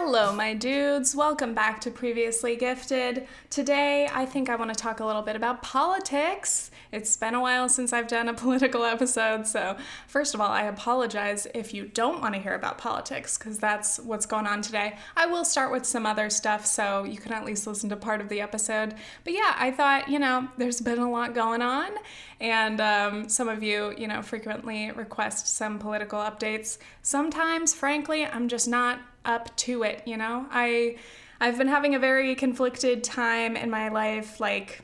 Hello, my dudes. Welcome back to Previously Gifted. Today, I think I want to talk a little bit about politics. It's been a while since I've done a political episode, so first of all, I apologize if you don't want to hear about politics, because that's what's going on today. I will start with some other stuff so you can at least listen to part of the episode. But yeah, I thought, you know, there's been a lot going on, and um, some of you, you know, frequently request some political updates. Sometimes, frankly, I'm just not up to it, you know? I I've been having a very conflicted time in my life like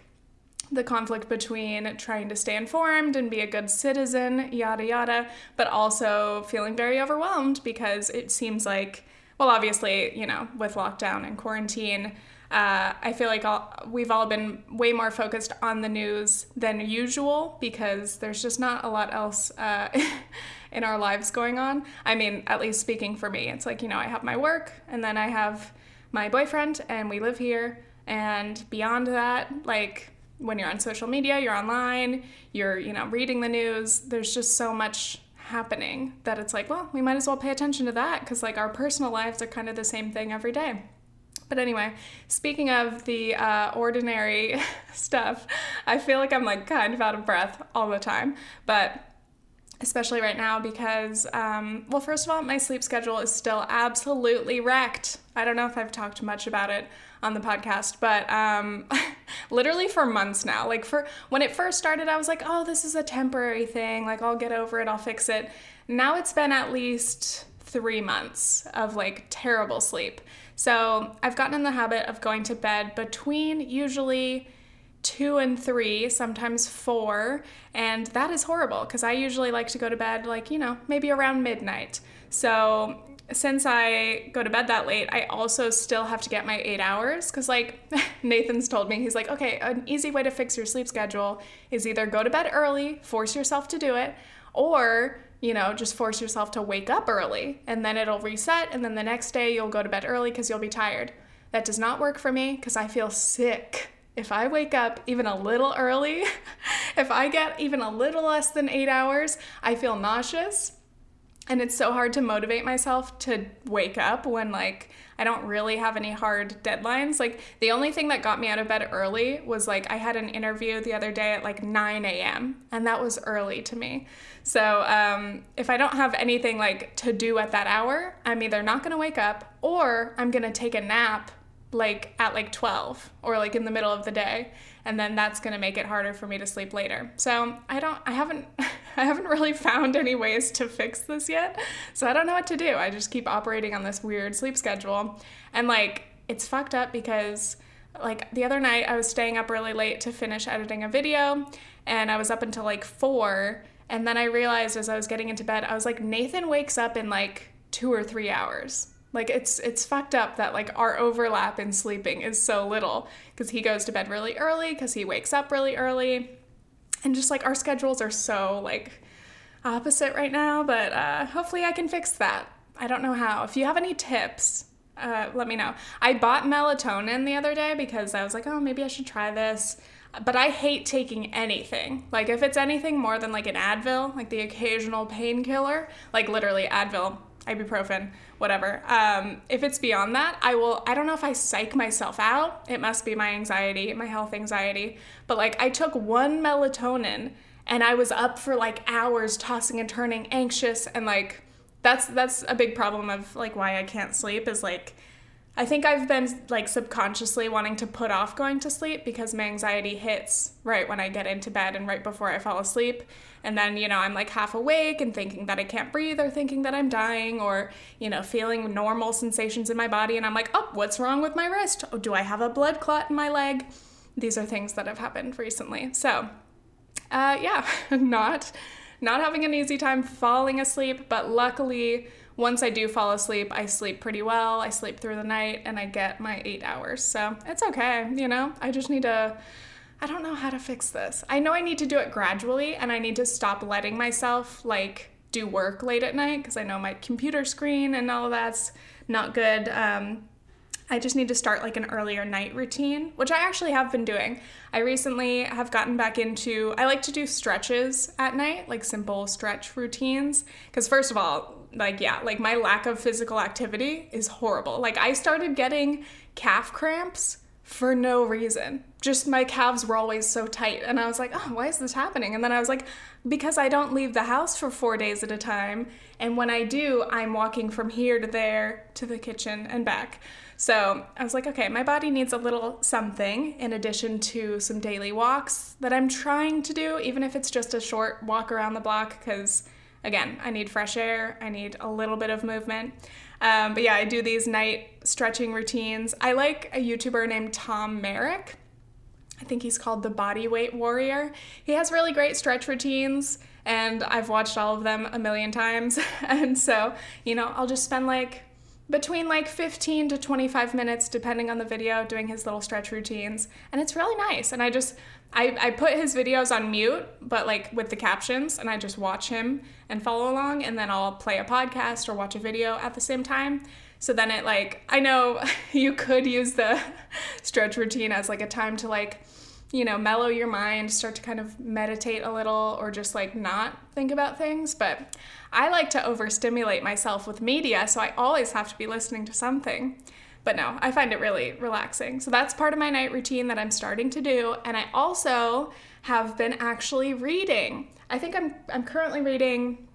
the conflict between trying to stay informed and be a good citizen, yada yada, but also feeling very overwhelmed because it seems like, well, obviously, you know, with lockdown and quarantine, uh, I feel like all, we've all been way more focused on the news than usual because there's just not a lot else uh, in our lives going on. I mean, at least speaking for me, it's like, you know, I have my work and then I have my boyfriend and we live here. And beyond that, like when you're on social media, you're online, you're, you know, reading the news, there's just so much happening that it's like, well, we might as well pay attention to that because like our personal lives are kind of the same thing every day. But anyway, speaking of the uh, ordinary stuff, I feel like I'm like kind of out of breath all the time. But especially right now because, um, well, first of all, my sleep schedule is still absolutely wrecked. I don't know if I've talked much about it on the podcast, but um, literally for months now. Like for when it first started, I was like, oh, this is a temporary thing. Like I'll get over it. I'll fix it. Now it's been at least three months of like terrible sleep. So I've gotten in the habit of going to bed between usually two and three, sometimes four, and that is horrible because I usually like to go to bed like, you know, maybe around midnight. So since I go to bed that late, I also still have to get my eight hours because, like, Nathan's told me, he's like, okay, an easy way to fix your sleep schedule is either go to bed early, force yourself to do it, or you know, just force yourself to wake up early and then it'll reset. And then the next day you'll go to bed early because you'll be tired. That does not work for me because I feel sick. If I wake up even a little early, if I get even a little less than eight hours, I feel nauseous. And it's so hard to motivate myself to wake up when, like, I don't really have any hard deadlines. Like, the only thing that got me out of bed early was like I had an interview the other day at like 9 a.m., and that was early to me. So, um, if I don't have anything like to do at that hour, I'm either not gonna wake up or I'm gonna take a nap like at like 12 or like in the middle of the day and then that's going to make it harder for me to sleep later. So, I don't I haven't I haven't really found any ways to fix this yet. So, I don't know what to do. I just keep operating on this weird sleep schedule. And like it's fucked up because like the other night I was staying up really late to finish editing a video and I was up until like 4 and then I realized as I was getting into bed I was like Nathan wakes up in like 2 or 3 hours like it's it's fucked up that like our overlap in sleeping is so little because he goes to bed really early because he wakes up really early. And just like our schedules are so like opposite right now, but uh, hopefully I can fix that. I don't know how. If you have any tips, uh, let me know. I bought melatonin the other day because I was like, oh, maybe I should try this. But I hate taking anything. Like, if it's anything more than like an Advil, like the occasional painkiller, like literally Advil, ibuprofen, whatever. Um, if it's beyond that, I will, I don't know if I psych myself out. It must be my anxiety, my health anxiety. But like, I took one melatonin and I was up for like hours tossing and turning, anxious. And like, that's, that's a big problem of like why I can't sleep is like, I think I've been like subconsciously wanting to put off going to sleep because my anxiety hits right when I get into bed and right before I fall asleep. And then, you know, I'm like half awake and thinking that I can't breathe or thinking that I'm dying or, you know, feeling normal sensations in my body. And I'm like, oh, what's wrong with my wrist? Oh, do I have a blood clot in my leg? These are things that have happened recently. So, uh, yeah, not not having an easy time falling asleep, but luckily once I do fall asleep, I sleep pretty well. I sleep through the night and I get my eight hours. So it's okay, you know? I just need to, I don't know how to fix this. I know I need to do it gradually and I need to stop letting myself like do work late at night because I know my computer screen and all of that's not good. Um, I just need to start like an earlier night routine, which I actually have been doing. I recently have gotten back into, I like to do stretches at night, like simple stretch routines. Because, first of all, like yeah, like my lack of physical activity is horrible. Like I started getting calf cramps for no reason. Just my calves were always so tight. And I was like, oh, why is this happening? And then I was like, because I don't leave the house for four days at a time. And when I do, I'm walking from here to there to the kitchen and back. So I was like, okay, my body needs a little something in addition to some daily walks that I'm trying to do, even if it's just a short walk around the block, because again, I need fresh air, I need a little bit of movement. Um, but yeah, I do these night stretching routines. I like a YouTuber named Tom Merrick. I think he's called the Body Weight Warrior. He has really great stretch routines, and I've watched all of them a million times. and so, you know, I'll just spend like between like 15 to 25 minutes, depending on the video, doing his little stretch routines. And it's really nice. And I just, I, I put his videos on mute, but like with the captions, and I just watch him and follow along, and then I'll play a podcast or watch a video at the same time. So then it like, I know you could use the stretch routine as like a time to like, you know, mellow your mind, start to kind of meditate a little, or just like not think about things. But I like to overstimulate myself with media, so I always have to be listening to something. But no, I find it really relaxing. So that's part of my night routine that I'm starting to do. And I also have been actually reading. I think I'm I'm currently reading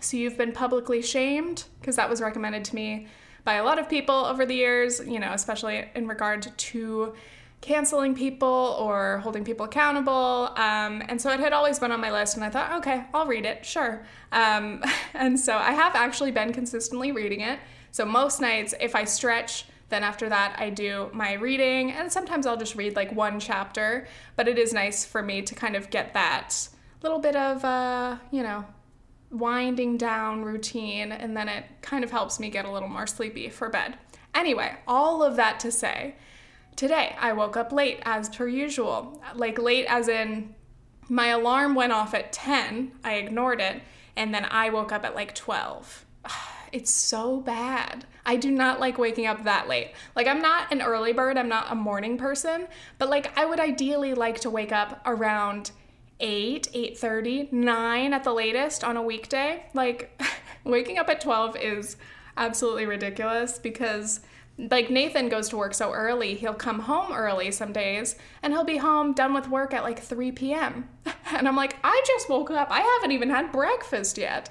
So You've Been Publicly Shamed, because that was recommended to me by a lot of people over the years, you know, especially in regard to canceling people or holding people accountable. Um, and so it had always been on my list, and I thought, okay, I'll read it, sure. Um, and so I have actually been consistently reading it. So most nights, if I stretch, then after that, I do my reading, and sometimes I'll just read like one chapter. But it is nice for me to kind of get that little bit of, uh, you know, winding down routine, and then it kind of helps me get a little more sleepy for bed. Anyway, all of that to say, today I woke up late as per usual. Like late as in my alarm went off at 10, I ignored it, and then I woke up at like 12. It's so bad. I do not like waking up that late. Like I'm not an early bird, I'm not a morning person, but like I would ideally like to wake up around 8, 8:30, 9 at the latest on a weekday. Like waking up at 12 is absolutely ridiculous because like Nathan goes to work so early, he'll come home early some days and he'll be home done with work at like 3 p.m. And I'm like, I just woke up. I haven't even had breakfast yet.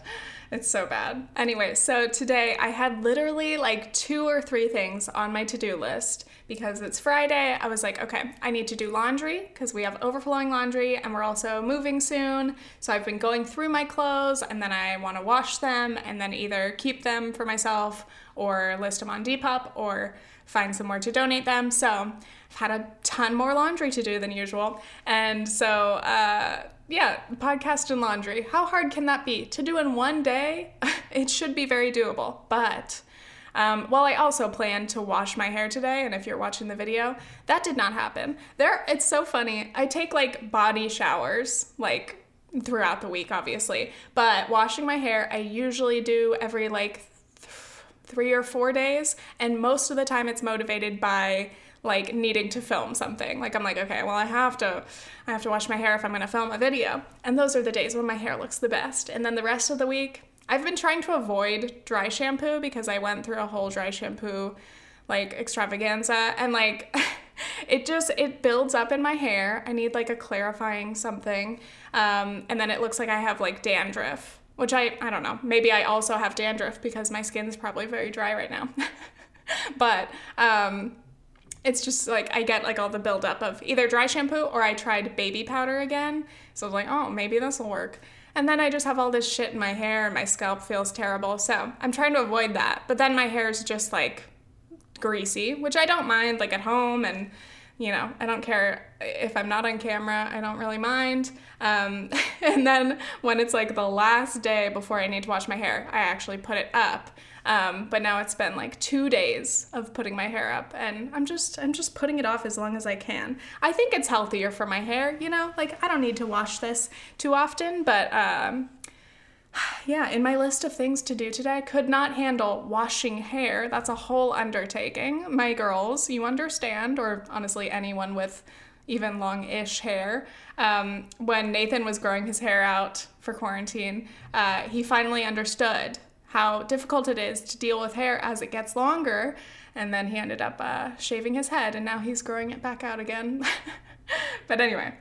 It's so bad. Anyway, so today I had literally like two or three things on my to do list because it's Friday. I was like, okay, I need to do laundry because we have overflowing laundry and we're also moving soon. So I've been going through my clothes and then I want to wash them and then either keep them for myself or list them on Depop or find somewhere to donate them. So I've had a ton more laundry to do than usual. And so, uh, yeah, podcast and laundry. How hard can that be? To do in one day, it should be very doable. But um, while I also plan to wash my hair today, and if you're watching the video, that did not happen. There, it's so funny. I take like body showers, like throughout the week, obviously, but washing my hair, I usually do every like three or four days, and most of the time it's motivated by like needing to film something. Like I'm like, okay, well I have to I have to wash my hair if I'm going to film a video. And those are the days when my hair looks the best. And then the rest of the week, I've been trying to avoid dry shampoo because I went through a whole dry shampoo like extravaganza and like it just it builds up in my hair. I need like a clarifying something. Um, and then it looks like I have like dandruff which I I don't know. Maybe I also have dandruff because my skin's probably very dry right now. but um, it's just like I get like all the buildup of either dry shampoo or I tried baby powder again. So I was like, oh, maybe this will work. And then I just have all this shit in my hair and my scalp feels terrible. So I'm trying to avoid that. But then my hair is just like greasy, which I don't mind like at home and you know, I don't care if I'm not on camera, I don't really mind. Um, and then when it's like the last day before I need to wash my hair, I actually put it up. Um, but now it's been like two days of putting my hair up, and I'm just I'm just putting it off as long as I can. I think it's healthier for my hair, you know. Like I don't need to wash this too often, but um, yeah, in my list of things to do today, I could not handle washing hair. That's a whole undertaking. My girls, you understand, or honestly anyone with even long ish hair. Um, when Nathan was growing his hair out for quarantine, uh, he finally understood how difficult it is to deal with hair as it gets longer. And then he ended up uh, shaving his head, and now he's growing it back out again. but anyway,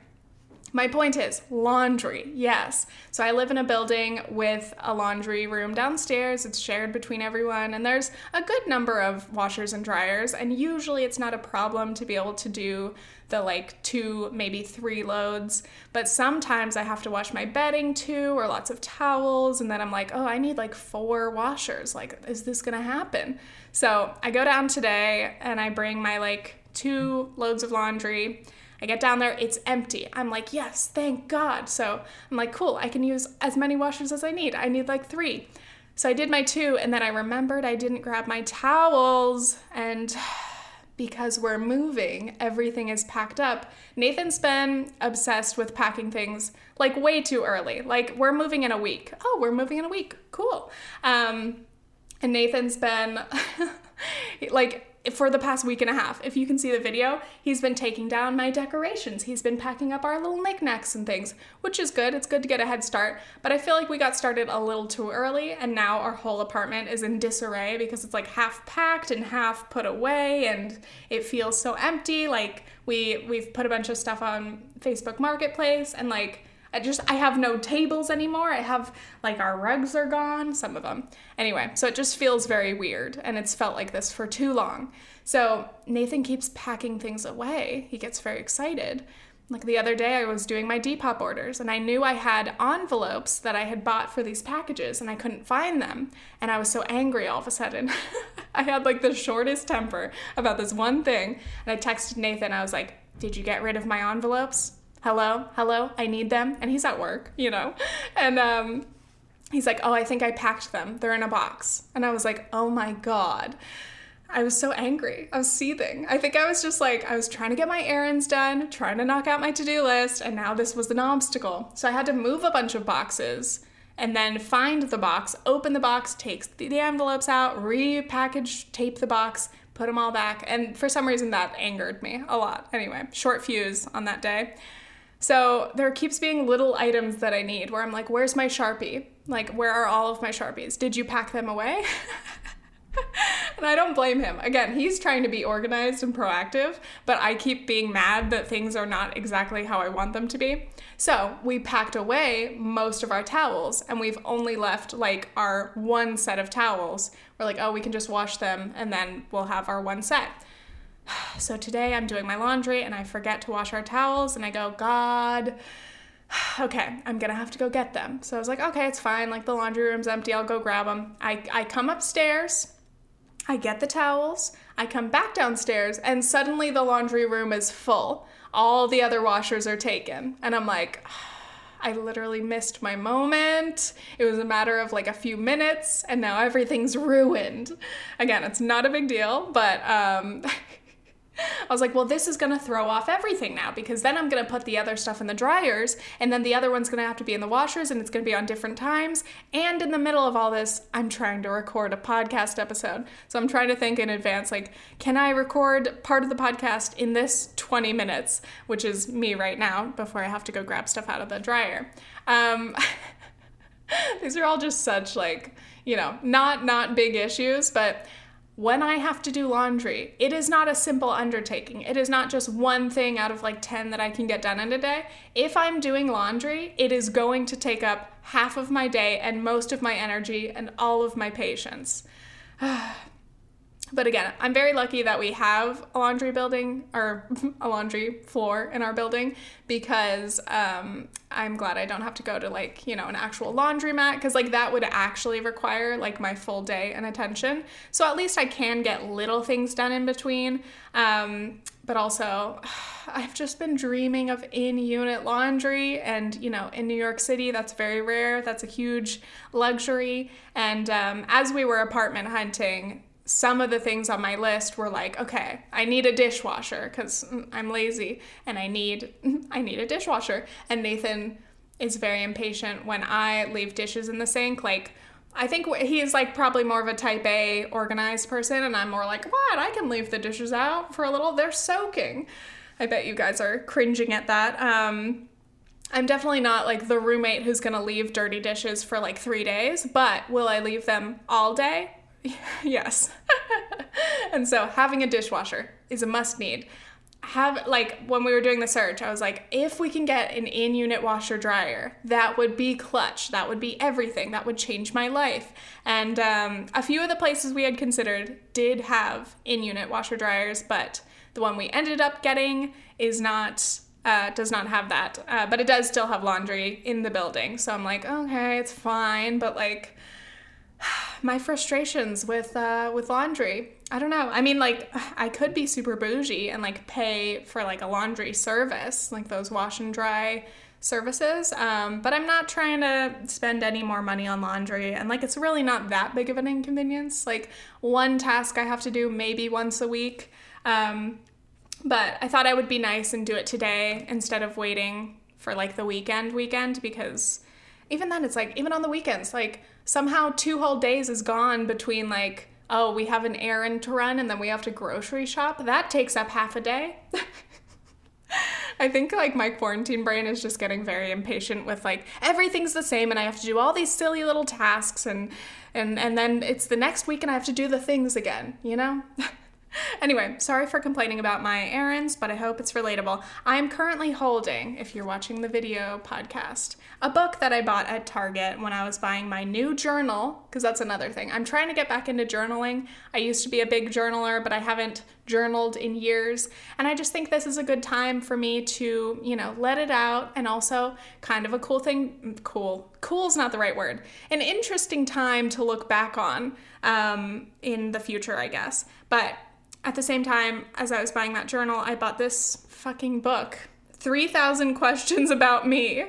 my point is laundry, yes. So I live in a building with a laundry room downstairs. It's shared between everyone, and there's a good number of washers and dryers. And usually it's not a problem to be able to do the like two, maybe three loads. But sometimes I have to wash my bedding too, or lots of towels. And then I'm like, oh, I need like four washers. Like, is this gonna happen? So I go down today and I bring my like two loads of laundry I get down there, it's empty. I'm like, yes, thank God. So I'm like, cool, I can use as many washers as I need. I need like three. So I did my two, and then I remembered I didn't grab my towels. And because we're moving, everything is packed up. Nathan's been obsessed with packing things like way too early. Like, we're moving in a week. Oh, we're moving in a week. Cool. Um, and Nathan's been like, for the past week and a half. If you can see the video, he's been taking down my decorations. He's been packing up our little knickknacks and things, which is good. It's good to get a head start. But I feel like we got started a little too early, and now our whole apartment is in disarray because it's like half packed and half put away, and it feels so empty. Like we we've put a bunch of stuff on Facebook Marketplace, and like I just I have no tables anymore. I have like our rugs are gone, some of them. Anyway, so it just feels very weird and it's felt like this for too long. So Nathan keeps packing things away. He gets very excited. Like the other day, I was doing my Depop orders and I knew I had envelopes that I had bought for these packages and I couldn't find them. And I was so angry all of a sudden. I had like the shortest temper about this one thing. And I texted Nathan, I was like, Did you get rid of my envelopes? Hello, hello, I need them. And he's at work, you know? And um, he's like, oh, I think I packed them. They're in a box. And I was like, oh my God. I was so angry. I was seething. I think I was just like, I was trying to get my errands done, trying to knock out my to do list, and now this was an obstacle. So I had to move a bunch of boxes and then find the box, open the box, take the envelopes out, repackage, tape the box, put them all back. And for some reason, that angered me a lot. Anyway, short fuse on that day. So there keeps being little items that I need where I'm like, where's my Sharpie? Like, where are all of my Sharpies? Did you pack them away? and I don't blame him. Again, he's trying to be organized and proactive, but I keep being mad that things are not exactly how I want them to be. So we packed away most of our towels and we've only left like our one set of towels. We're like, oh, we can just wash them and then we'll have our one set. So today I'm doing my laundry and I forget to wash our towels and I go, God, okay, I'm gonna have to go get them. So I was like, okay, it's fine. Like the laundry room's empty. I'll go grab them. I, I come upstairs. I get the towels. I come back downstairs and suddenly the laundry room is full. All the other washers are taken. And I'm like, I literally missed my moment. It was a matter of like a few minutes, and now everything's ruined. Again, it's not a big deal, but um, I was like, well, this is going to throw off everything now because then I'm going to put the other stuff in the dryers and then the other one's going to have to be in the washers and it's going to be on different times. And in the middle of all this, I'm trying to record a podcast episode. So I'm trying to think in advance like, can I record part of the podcast in this 20 minutes, which is me right now before I have to go grab stuff out of the dryer? Um, these are all just such like, you know, not not big issues, but when I have to do laundry, it is not a simple undertaking. It is not just one thing out of like 10 that I can get done in a day. If I'm doing laundry, it is going to take up half of my day and most of my energy and all of my patience. But again, I'm very lucky that we have a laundry building or a laundry floor in our building because um, I'm glad I don't have to go to like, you know, an actual laundromat because like that would actually require like my full day and attention. So at least I can get little things done in between. Um, but also, I've just been dreaming of in unit laundry. And, you know, in New York City, that's very rare. That's a huge luxury. And um, as we were apartment hunting, some of the things on my list were like, okay, I need a dishwasher because I'm lazy and I need I need a dishwasher. And Nathan is very impatient when I leave dishes in the sink. Like, I think he's like probably more of a type A organized person, and I'm more like, what? I can leave the dishes out for a little. They're soaking. I bet you guys are cringing at that. Um, I'm definitely not like the roommate who's gonna leave dirty dishes for like three days, but will I leave them all day? yes. and so having a dishwasher is a must need. Have like when we were doing the search, I was like, if we can get an in unit washer dryer, that would be clutch. That would be everything. That would change my life. And um, a few of the places we had considered did have in unit washer dryers, but the one we ended up getting is not uh, does not have that, uh, but it does still have laundry in the building. So I'm like, okay, it's fine, but like my frustrations with uh, with laundry. I don't know. I mean, like I could be super bougie and like pay for like a laundry service, like those wash and dry services. Um, but I'm not trying to spend any more money on laundry, and like it's really not that big of an inconvenience. Like one task I have to do maybe once a week. Um, but I thought I would be nice and do it today instead of waiting for like the weekend weekend because even then it's like even on the weekends like somehow two whole days is gone between like oh we have an errand to run and then we have to grocery shop that takes up half a day I think like my quarantine brain is just getting very impatient with like everything's the same and I have to do all these silly little tasks and and and then it's the next week and I have to do the things again, you know? Anyway, sorry for complaining about my errands, but I hope it's relatable. I am currently holding, if you're watching the video podcast, a book that I bought at Target when I was buying my new journal, because that's another thing. I'm trying to get back into journaling. I used to be a big journaler, but I haven't journaled in years. And I just think this is a good time for me to, you know, let it out and also kind of a cool thing. Cool. Cool is not the right word. An interesting time to look back on um, in the future, I guess. But at the same time, as I was buying that journal, I bought this fucking book 3,000 questions about me.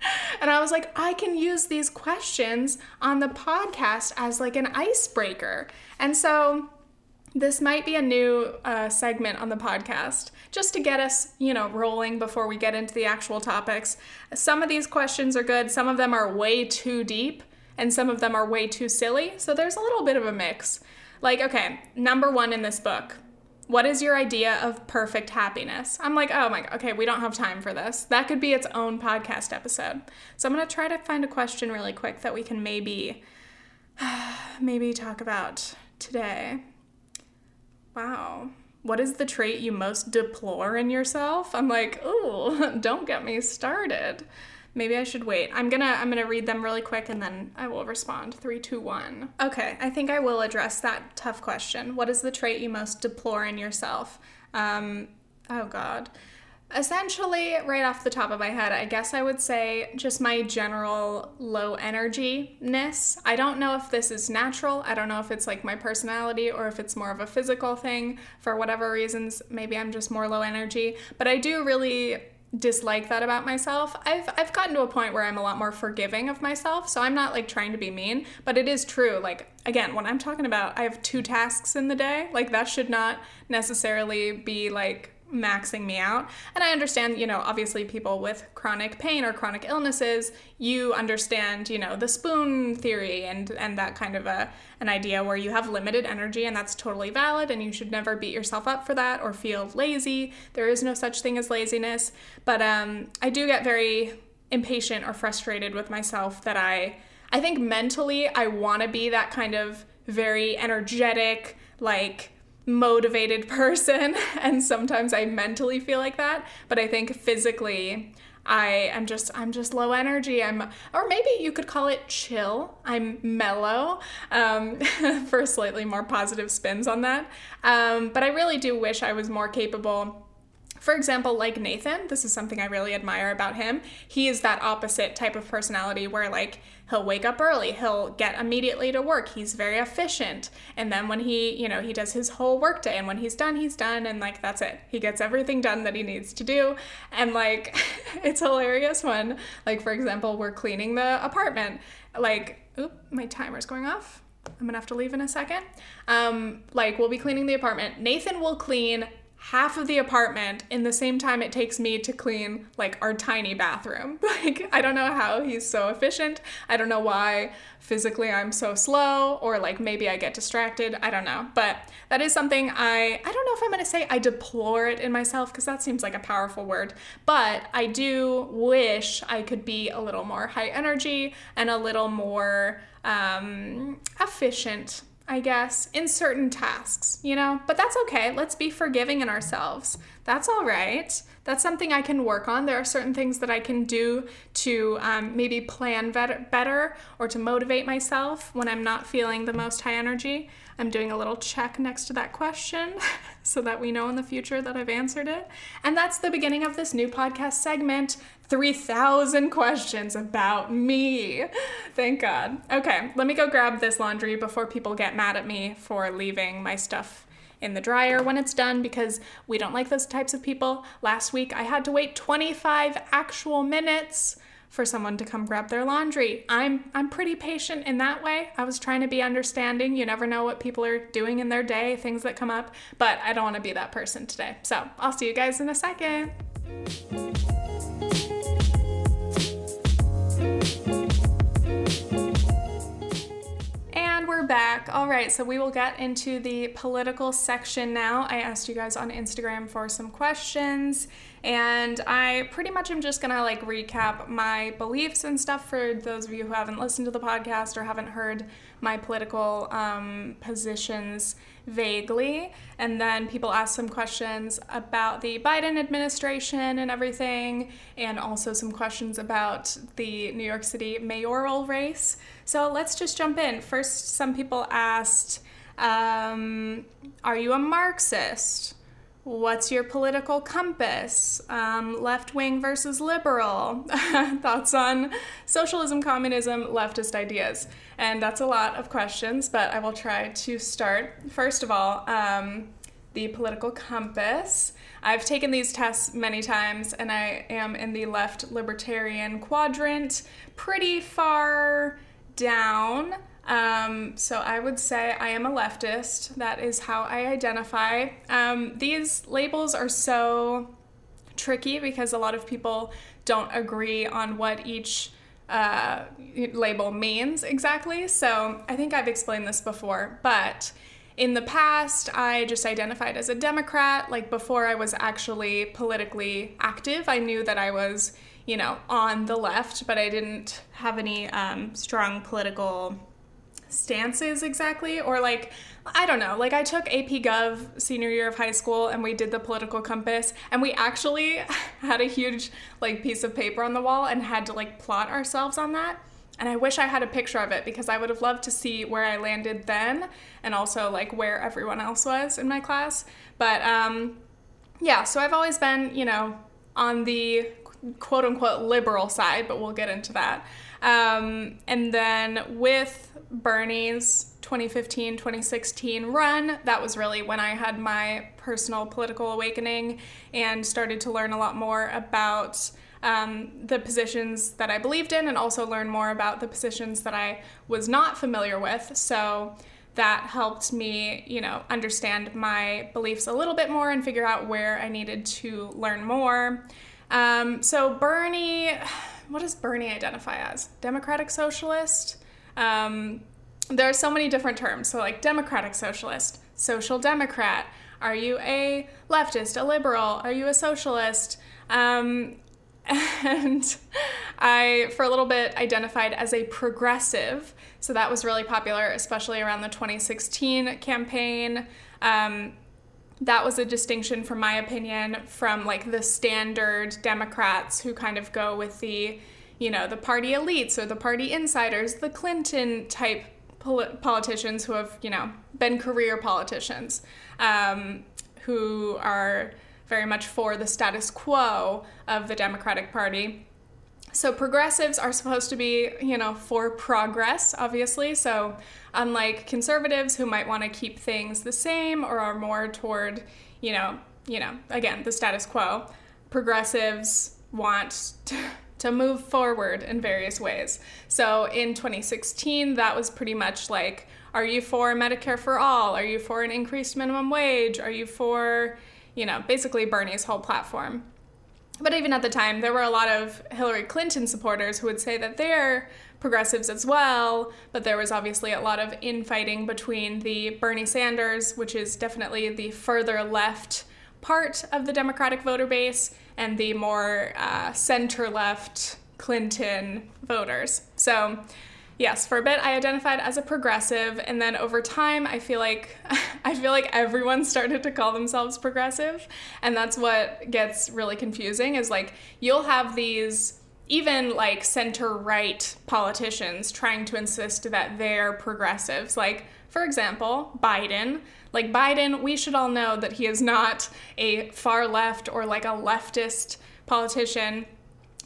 and I was like, I can use these questions on the podcast as like an icebreaker. And so this might be a new uh, segment on the podcast just to get us, you know, rolling before we get into the actual topics. Some of these questions are good, some of them are way too deep, and some of them are way too silly. So there's a little bit of a mix. Like, okay, number one in this book. What is your idea of perfect happiness? I'm like, oh my god, okay, we don't have time for this. That could be its own podcast episode. So I'm gonna try to find a question really quick that we can maybe, maybe talk about today. Wow. What is the trait you most deplore in yourself? I'm like, oh, don't get me started. Maybe I should wait. I'm gonna I'm gonna read them really quick and then I will respond. Three, two, one. Okay, I think I will address that tough question. What is the trait you most deplore in yourself? Um, oh God. Essentially, right off the top of my head, I guess I would say just my general low energy ness. I don't know if this is natural. I don't know if it's like my personality or if it's more of a physical thing. For whatever reasons, maybe I'm just more low energy. But I do really dislike that about myself. I've I've gotten to a point where I'm a lot more forgiving of myself, so I'm not like trying to be mean, but it is true. Like again, when I'm talking about I have two tasks in the day, like that should not necessarily be like maxing me out. And I understand, you know, obviously people with chronic pain or chronic illnesses, you understand, you know, the spoon theory and and that kind of a an idea where you have limited energy and that's totally valid and you should never beat yourself up for that or feel lazy. There is no such thing as laziness, but um I do get very impatient or frustrated with myself that I I think mentally I want to be that kind of very energetic like motivated person and sometimes I mentally feel like that, but I think physically I am just I'm just low energy. I'm or maybe you could call it chill. I'm mellow um, for slightly more positive spins on that. Um, but I really do wish I was more capable for example, like Nathan, this is something I really admire about him. He is that opposite type of personality where, like, he'll wake up early, he'll get immediately to work, he's very efficient. And then when he, you know, he does his whole workday, and when he's done, he's done, and like, that's it. He gets everything done that he needs to do. And like, it's hilarious when, like, for example, we're cleaning the apartment. Like, oop, my timer's going off. I'm gonna have to leave in a second. Um, like, we'll be cleaning the apartment. Nathan will clean half of the apartment in the same time it takes me to clean like our tiny bathroom. Like I don't know how he's so efficient. I don't know why physically I'm so slow or like maybe I get distracted. I don't know. But that is something I I don't know if I'm going to say I deplore it in myself because that seems like a powerful word, but I do wish I could be a little more high energy and a little more um, efficient I guess, in certain tasks, you know? But that's okay. Let's be forgiving in ourselves. That's all right. That's something I can work on. There are certain things that I can do to um, maybe plan better or to motivate myself when I'm not feeling the most high energy. I'm doing a little check next to that question so that we know in the future that I've answered it. And that's the beginning of this new podcast segment 3,000 questions about me. Thank God. Okay, let me go grab this laundry before people get mad at me for leaving my stuff in the dryer when it's done because we don't like those types of people. Last week I had to wait 25 actual minutes for someone to come grab their laundry. I'm I'm pretty patient in that way. I was trying to be understanding. You never know what people are doing in their day, things that come up, but I don't want to be that person today. So, I'll see you guys in a second. We're back. All right, so we will get into the political section now. I asked you guys on Instagram for some questions, and I pretty much am just gonna like recap my beliefs and stuff for those of you who haven't listened to the podcast or haven't heard my political um, positions vaguely. And then people ask some questions about the Biden administration and everything, and also some questions about the New York City mayoral race. So let's just jump in. First, some people asked, um, Are you a Marxist? What's your political compass? Um, left wing versus liberal? Thoughts on socialism, communism, leftist ideas? And that's a lot of questions, but I will try to start. First of all, um, the political compass. I've taken these tests many times and I am in the left libertarian quadrant, pretty far down. Um, so I would say I am a leftist. That is how I identify. Um, these labels are so tricky because a lot of people don't agree on what each uh, label means exactly. So I think I've explained this before, but in the past, I just identified as a Democrat. Like before I was actually politically active, I knew that I was, you know, on the left, but I didn't have any um, strong political stances exactly or like I don't know. Like I took AP Gov senior year of high school and we did the political compass and we actually had a huge like piece of paper on the wall and had to like plot ourselves on that. And I wish I had a picture of it because I would have loved to see where I landed then and also like where everyone else was in my class. But um yeah, so I've always been, you know, on the quote unquote liberal side, but we'll get into that. Um, and then with Bernie's 2015 2016 run, that was really when I had my personal political awakening and started to learn a lot more about um, the positions that I believed in and also learn more about the positions that I was not familiar with. So that helped me, you know, understand my beliefs a little bit more and figure out where I needed to learn more. Um, so Bernie what does Bernie identify as? Democratic socialist? Um, there are so many different terms. So, like democratic socialist, social democrat. Are you a leftist, a liberal? Are you a socialist? Um, and I, for a little bit, identified as a progressive. So that was really popular, especially around the 2016 campaign. Um, that was a distinction, from my opinion, from like the standard Democrats who kind of go with the, you know, the party elites or the party insiders, the Clinton type pol- politicians who have, you know, been career politicians, um, who are very much for the status quo of the Democratic Party. So progressives are supposed to be, you know, for progress, obviously. So unlike conservatives who might want to keep things the same or are more toward, you know, you know, again, the status quo, progressives want to, to move forward in various ways. So in 2016, that was pretty much like, are you for Medicare for all? Are you for an increased minimum wage? Are you for you know, basically Bernie's whole platform. But even at the time, there were a lot of Hillary Clinton supporters who would say that they're progressives as well, but there was obviously a lot of infighting between the Bernie Sanders, which is definitely the further left part of the Democratic voter base, and the more uh, center left Clinton voters. So, yes, for a bit I identified as a progressive, and then over time I feel like I feel like everyone started to call themselves progressive, and that's what gets really confusing. Is like you'll have these even like center right politicians trying to insist that they're progressives. Like, for example, Biden. Like, Biden, we should all know that he is not a far left or like a leftist politician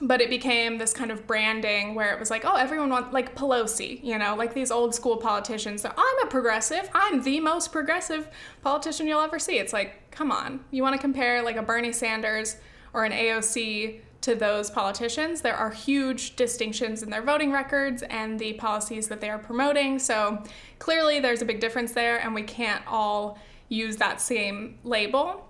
but it became this kind of branding where it was like, oh, everyone wants like Pelosi, you know, like these old school politicians. That I'm a progressive. I'm the most progressive politician you'll ever see. It's like, come on, you want to compare like a Bernie Sanders or an AOC to those politicians? There are huge distinctions in their voting records and the policies that they are promoting. So clearly, there's a big difference there, and we can't all use that same label.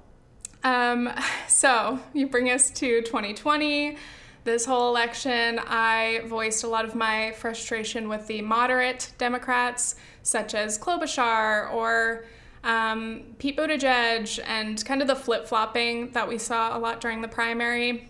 Um, so you bring us to 2020 this whole election, I voiced a lot of my frustration with the moderate Democrats, such as Klobuchar or um, Pete Buttigieg, and kind of the flip flopping that we saw a lot during the primary.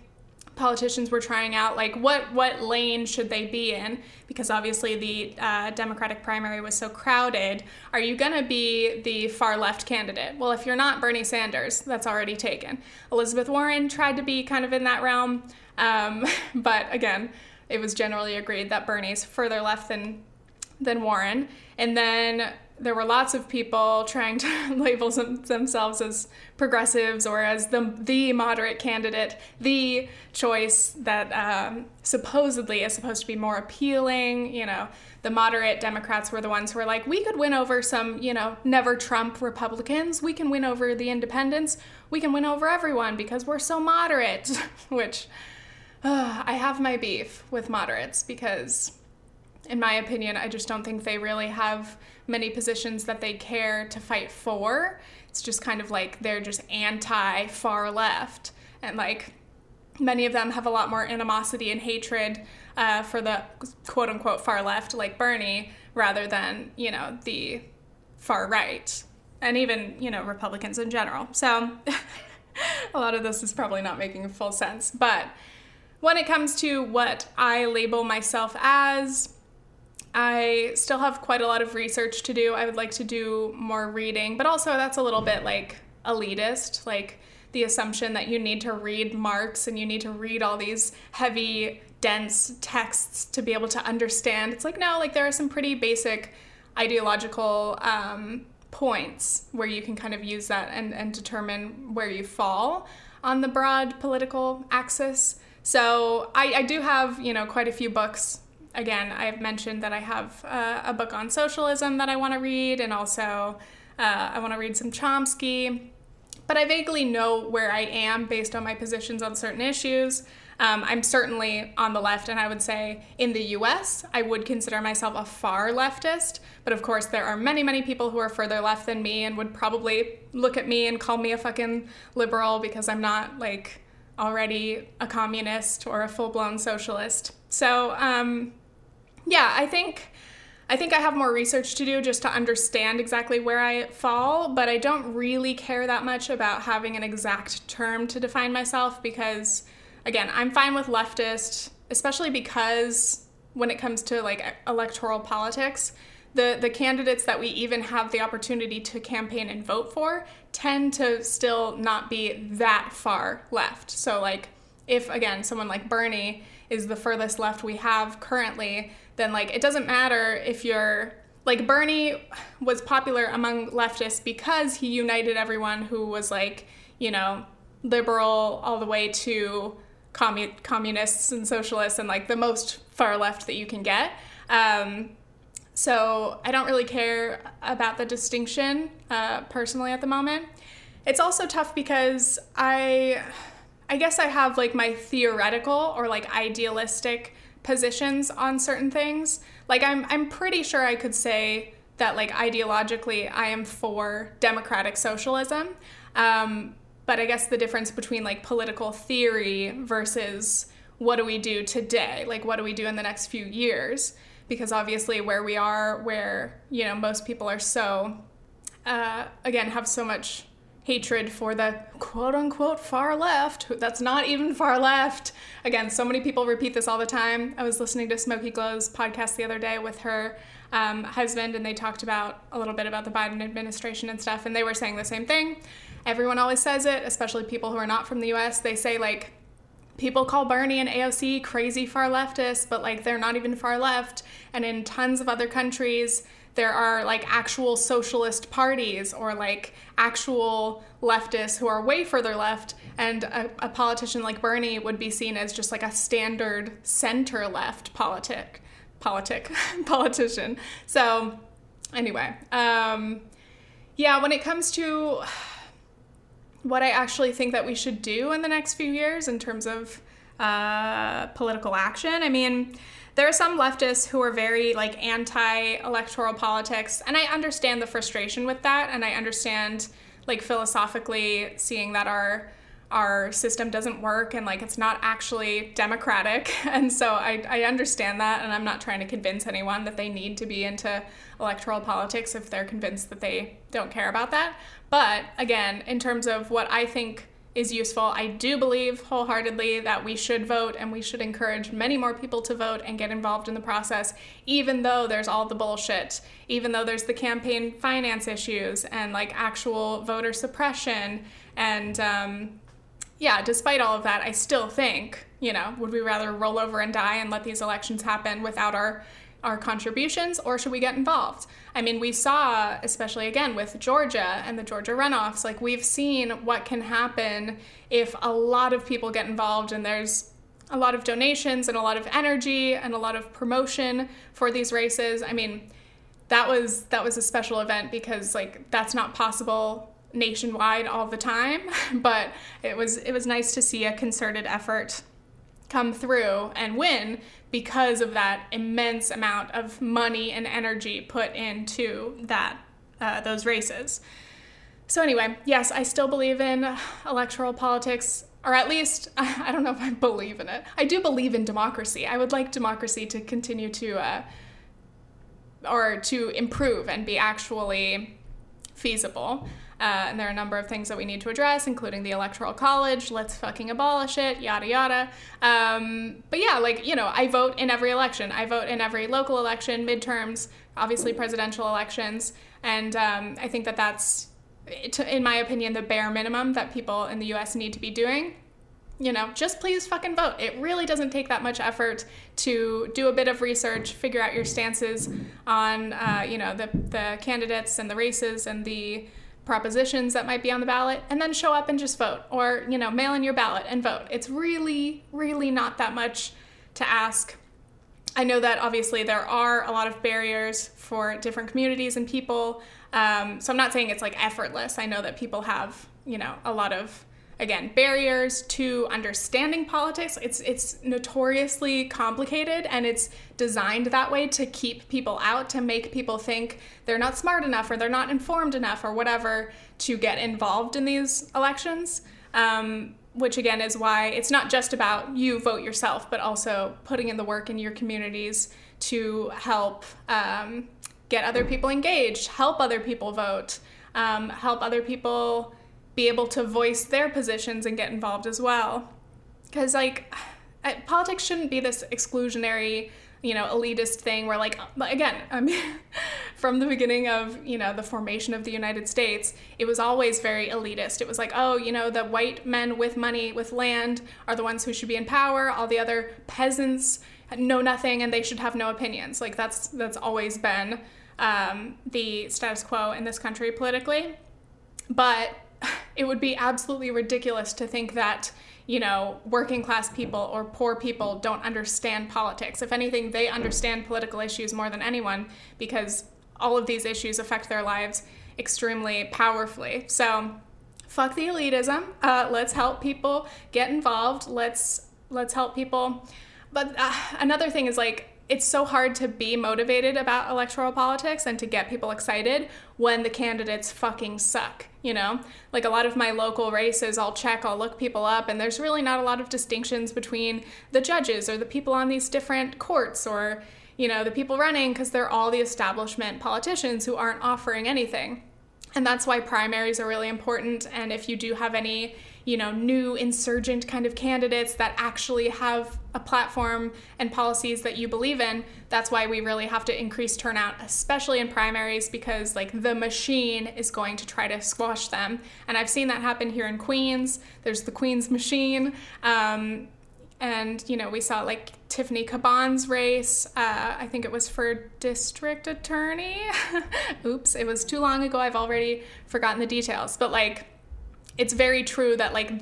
Politicians were trying out like what what lane should they be in because obviously the uh, Democratic primary was so crowded. Are you gonna be the far left candidate? Well, if you're not Bernie Sanders, that's already taken. Elizabeth Warren tried to be kind of in that realm. Um, but again, it was generally agreed that Bernie's further left than than Warren. And then there were lots of people trying to label them, themselves as progressives or as the the moderate candidate, the choice that um, supposedly is supposed to be more appealing. You know, the moderate Democrats were the ones who were like, we could win over some, you know, never Trump Republicans. We can win over the independents. We can win over everyone because we're so moderate, which uh, I have my beef with moderates because, in my opinion, I just don't think they really have many positions that they care to fight for. It's just kind of like they're just anti far left. And like many of them have a lot more animosity and hatred uh, for the quote unquote far left, like Bernie, rather than, you know, the far right. And even, you know, Republicans in general. So a lot of this is probably not making full sense. But when it comes to what I label myself as, I still have quite a lot of research to do. I would like to do more reading, but also that's a little bit like elitist, like the assumption that you need to read Marx and you need to read all these heavy, dense texts to be able to understand. It's like, no, like there are some pretty basic ideological um, points where you can kind of use that and, and determine where you fall on the broad political axis. So I, I do have, you know, quite a few books. Again, I've mentioned that I have uh, a book on socialism that I want to read, and also uh, I want to read some Chomsky. But I vaguely know where I am based on my positions on certain issues. Um, I'm certainly on the left, and I would say in the US, I would consider myself a far leftist. But of course, there are many, many people who are further left than me and would probably look at me and call me a fucking liberal because I'm not like already a communist or a full-blown socialist. So um, yeah, I think I think I have more research to do just to understand exactly where I fall, but I don't really care that much about having an exact term to define myself because again, I'm fine with leftist, especially because when it comes to like electoral politics, the the candidates that we even have the opportunity to campaign and vote for tend to still not be that far left. So like if again someone like Bernie is the furthest left we have currently, then like it doesn't matter if you're like Bernie was popular among leftists because he united everyone who was like, you know, liberal all the way to commu- communists and socialists and like the most far left that you can get. Um, so I don't really care about the distinction uh, personally at the moment. It's also tough because I, I guess I have like my theoretical or like idealistic positions on certain things. Like I'm, I'm pretty sure I could say that like ideologically I am for democratic socialism. Um, but I guess the difference between like political theory versus what do we do today? Like, what do we do in the next few years? Because obviously, where we are, where, you know, most people are so, uh, again, have so much hatred for the quote unquote far left. That's not even far left. Again, so many people repeat this all the time. I was listening to Smokey Glow's podcast the other day with her um, husband, and they talked about a little bit about the Biden administration and stuff, and they were saying the same thing. Everyone always says it, especially people who are not from the US. They say, like, people call Bernie and AOC crazy far leftists, but like they're not even far left. And in tons of other countries, there are like actual socialist parties or like actual leftists who are way further left. And a, a politician like Bernie would be seen as just like a standard center left politic, politic, politician. So, anyway, um, yeah, when it comes to what I actually think that we should do in the next few years in terms of uh, political action. I mean, there are some leftists who are very like anti-electoral politics, and I understand the frustration with that, and I understand like philosophically seeing that our our system doesn't work and like it's not actually democratic. And so I, I understand that and i'm not trying to convince anyone that they need to be into electoral politics if they're convinced that they don't care about that. But again in terms of what i think is useful i do believe wholeheartedly that we should vote and we should encourage many more people to vote and get involved in the process even though there's all the bullshit even though there's the campaign finance issues and like actual voter suppression. And um, yeah, despite all of that, I still think, you know, would we rather roll over and die and let these elections happen without our our contributions or should we get involved? I mean, we saw, especially again with Georgia and the Georgia runoffs, like we've seen what can happen if a lot of people get involved and there's a lot of donations and a lot of energy and a lot of promotion for these races. I mean, that was that was a special event because like that's not possible nationwide all the time, but it was it was nice to see a concerted effort come through and win because of that immense amount of money and energy put into that uh, those races. So anyway, yes, I still believe in electoral politics, or at least I don't know if I believe in it. I do believe in democracy. I would like democracy to continue to, uh, or to improve and be actually feasible. Uh, and there are a number of things that we need to address, including the electoral college. Let's fucking abolish it, yada yada. Um, but yeah, like, you know, I vote in every election. I vote in every local election, midterms, obviously presidential elections. And um, I think that that's, in my opinion, the bare minimum that people in the US need to be doing you know, just please fucking vote. It really doesn't take that much effort to do a bit of research, figure out your stances on, uh, you know, the, the candidates and the races and the propositions that might be on the ballot and then show up and just vote or you know mail in your ballot and vote. It's really really not that much to ask. I know that obviously there are a lot of barriers for different communities and people um, so i'm not saying it's like effortless. I know that people have you know a lot of again barriers to understanding politics. It's it's notoriously complicated and it's designed that way to keep people out to make people think they're not smart enough or they're not informed enough or whatever to get involved in these elections um, which again is why it's not just about you vote yourself but also putting in the work in your communities to help um, get other people engaged help other people vote um, help other people be able to voice their positions and get involved as well. Because, like, politics shouldn't be this exclusionary, you know, elitist thing where, like, again, I mean, from the beginning of, you know, the formation of the United States, it was always very elitist. It was like, oh, you know, the white men with money, with land, are the ones who should be in power. All the other peasants know nothing and they should have no opinions. Like, that's, that's always been um, the status quo in this country politically. But it would be absolutely ridiculous to think that you know, working class people or poor people don't understand politics. If anything, they understand political issues more than anyone because all of these issues affect their lives extremely powerfully. So, fuck the elitism. Uh, let's help people get involved. Let's let's help people. But uh, another thing is like it's so hard to be motivated about electoral politics and to get people excited when the candidates fucking suck, you know? Like a lot of my local races, I'll check, I'll look people up, and there's really not a lot of distinctions between the judges or the people on these different courts or, you know, the people running because they're all the establishment politicians who aren't offering anything. And that's why primaries are really important. And if you do have any you know, new insurgent kind of candidates that actually have a platform and policies that you believe in. That's why we really have to increase turnout, especially in primaries, because like the machine is going to try to squash them. And I've seen that happen here in Queens. There's the Queens machine. Um, and you know we saw like tiffany caban's race uh, i think it was for district attorney oops it was too long ago i've already forgotten the details but like it's very true that like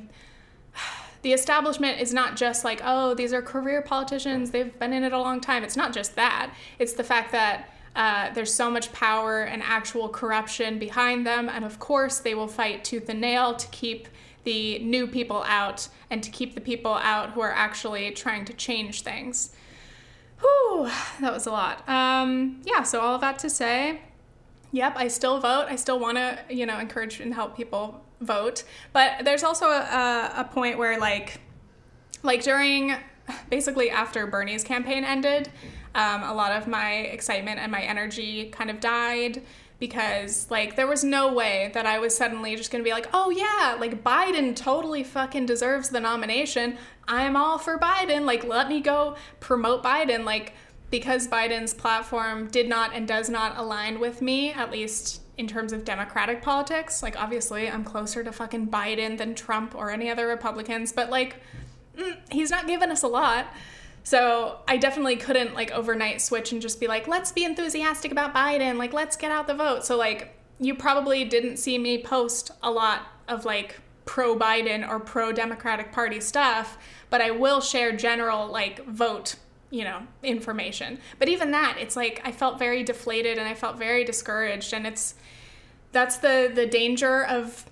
the establishment is not just like, oh, these are career politicians, they've been in it a long time. It's not just that. It's the fact that uh, there's so much power and actual corruption behind them. And of course, they will fight tooth and nail to keep the new people out and to keep the people out who are actually trying to change things. Whew, that was a lot. Um, yeah, so all of that to say, yep, I still vote. I still want to, you know, encourage and help people vote. But there's also a, a point where like like during basically after Bernie's campaign ended, um, a lot of my excitement and my energy kind of died because like there was no way that I was suddenly just gonna be like, oh yeah, like Biden totally fucking deserves the nomination. I'm all for Biden. Like let me go promote Biden. Like because Biden's platform did not and does not align with me, at least in terms of Democratic politics. Like, obviously, I'm closer to fucking Biden than Trump or any other Republicans, but like, mm, he's not giving us a lot. So I definitely couldn't like overnight switch and just be like, let's be enthusiastic about Biden, like, let's get out the vote. So, like, you probably didn't see me post a lot of like pro Biden or pro Democratic Party stuff, but I will share general like vote you know information but even that it's like i felt very deflated and i felt very discouraged and it's that's the the danger of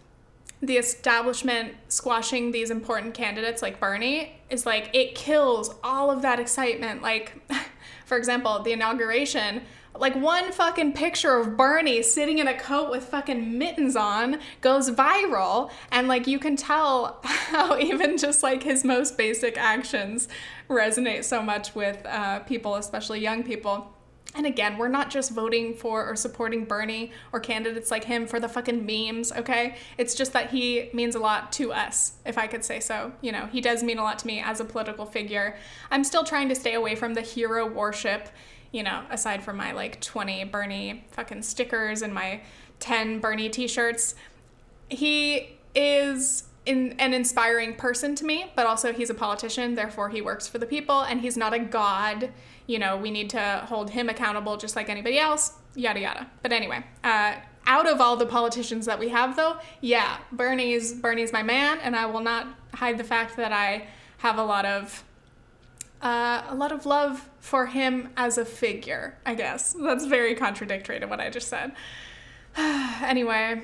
the establishment squashing these important candidates like Bernie is like it kills all of that excitement. Like, for example, the inauguration, like one fucking picture of Bernie sitting in a coat with fucking mittens on goes viral. And like you can tell how even just like his most basic actions resonate so much with uh, people, especially young people. And again, we're not just voting for or supporting Bernie or candidates like him for the fucking memes, okay? It's just that he means a lot to us, if I could say so. You know, he does mean a lot to me as a political figure. I'm still trying to stay away from the hero worship, you know, aside from my like 20 Bernie fucking stickers and my 10 Bernie t shirts. He is in, an inspiring person to me, but also he's a politician, therefore he works for the people, and he's not a god you know, we need to hold him accountable just like anybody else, yada yada. But anyway, uh, out of all the politicians that we have though, yeah, Bernie's Bernie's my man, and I will not hide the fact that I have a lot of uh, a lot of love for him as a figure, I guess. That's very contradictory to what I just said. anyway.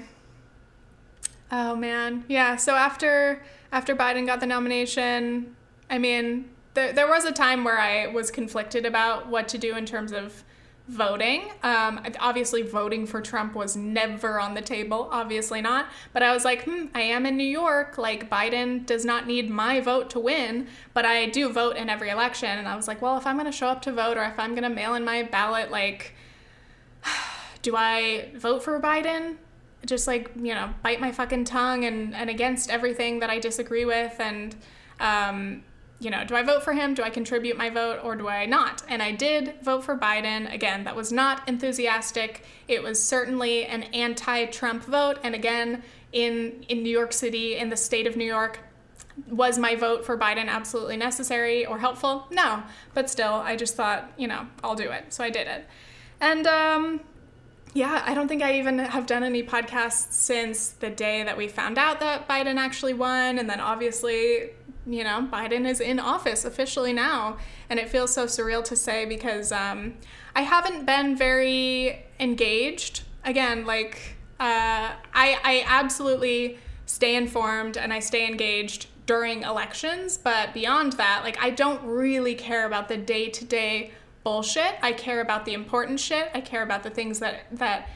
Oh man. Yeah, so after after Biden got the nomination, I mean, there, there was a time where I was conflicted about what to do in terms of voting. Um, obviously, voting for Trump was never on the table, obviously not. But I was like, hmm, I am in New York. Like, Biden does not need my vote to win, but I do vote in every election. And I was like, well, if I'm going to show up to vote or if I'm going to mail in my ballot, like, do I vote for Biden? Just like, you know, bite my fucking tongue and, and against everything that I disagree with and, um, you know, do I vote for him? Do I contribute my vote or do I not? And I did vote for Biden. Again, that was not enthusiastic. It was certainly an anti Trump vote. And again, in, in New York City, in the state of New York, was my vote for Biden absolutely necessary or helpful? No. But still, I just thought, you know, I'll do it. So I did it. And, um, yeah, I don't think I even have done any podcasts since the day that we found out that Biden actually won. And then obviously you know, Biden is in office officially now. And it feels so surreal to say because um, I haven't been very engaged. Again, like, uh, I, I absolutely stay informed and I stay engaged during elections. But beyond that, like, I don't really care about the day to day bullshit. I care about the important shit. I care about the things that that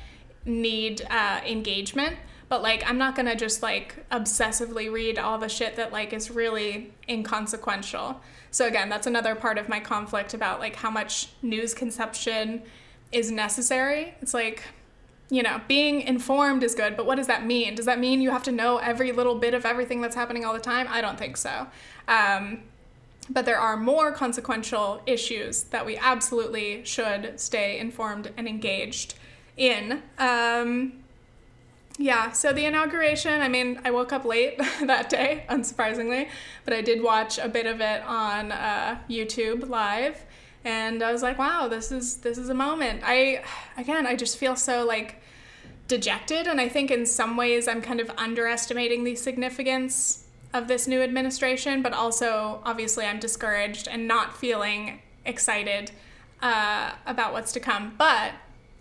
need uh, engagement. But like, I'm not gonna just like obsessively read all the shit that like is really inconsequential. So again, that's another part of my conflict about like how much news consumption is necessary. It's like you know, being informed is good, but what does that mean? Does that mean you have to know every little bit of everything that's happening all the time? I don't think so. Um, but there are more consequential issues that we absolutely should stay informed and engaged in. Um, yeah, so the inauguration, I mean, I woke up late that day, unsurprisingly, but I did watch a bit of it on uh, YouTube live and I was like, wow, this is this is a moment. I again, I just feel so like dejected and I think in some ways I'm kind of underestimating the significance of this new administration, but also obviously I'm discouraged and not feeling excited uh, about what's to come. But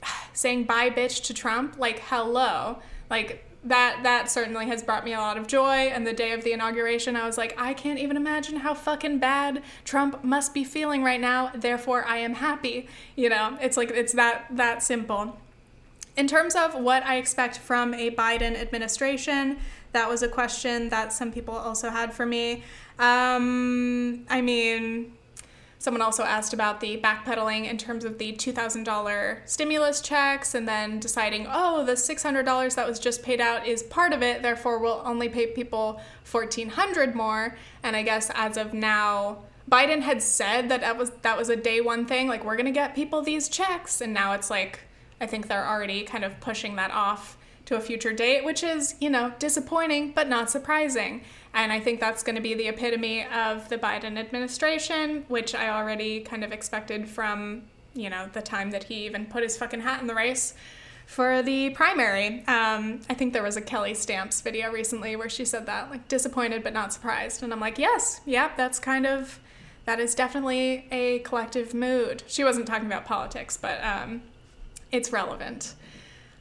saying bye bitch to Trump, like hello, like that that certainly has brought me a lot of joy. And the day of the inauguration I was like I can't even imagine how fucking bad Trump must be feeling right now. Therefore I am happy. You know it's like it's that that simple. In terms of what I expect from a Biden administration that was a question that some people also had for me. Um, I mean Someone also asked about the backpedaling in terms of the $2,000 stimulus checks and then deciding, oh, the $600 that was just paid out is part of it, therefore we'll only pay people 1400 more. And I guess as of now, Biden had said that that was that was a day one thing, like we're going to get people these checks and now it's like I think they're already kind of pushing that off to a future date, which is, you know, disappointing but not surprising. And I think that's going to be the epitome of the Biden administration, which I already kind of expected from, you know, the time that he even put his fucking hat in the race for the primary. Um, I think there was a Kelly Stamps video recently where she said that, like, disappointed but not surprised. And I'm like, yes, yep, that's kind of, that is definitely a collective mood. She wasn't talking about politics, but um, it's relevant.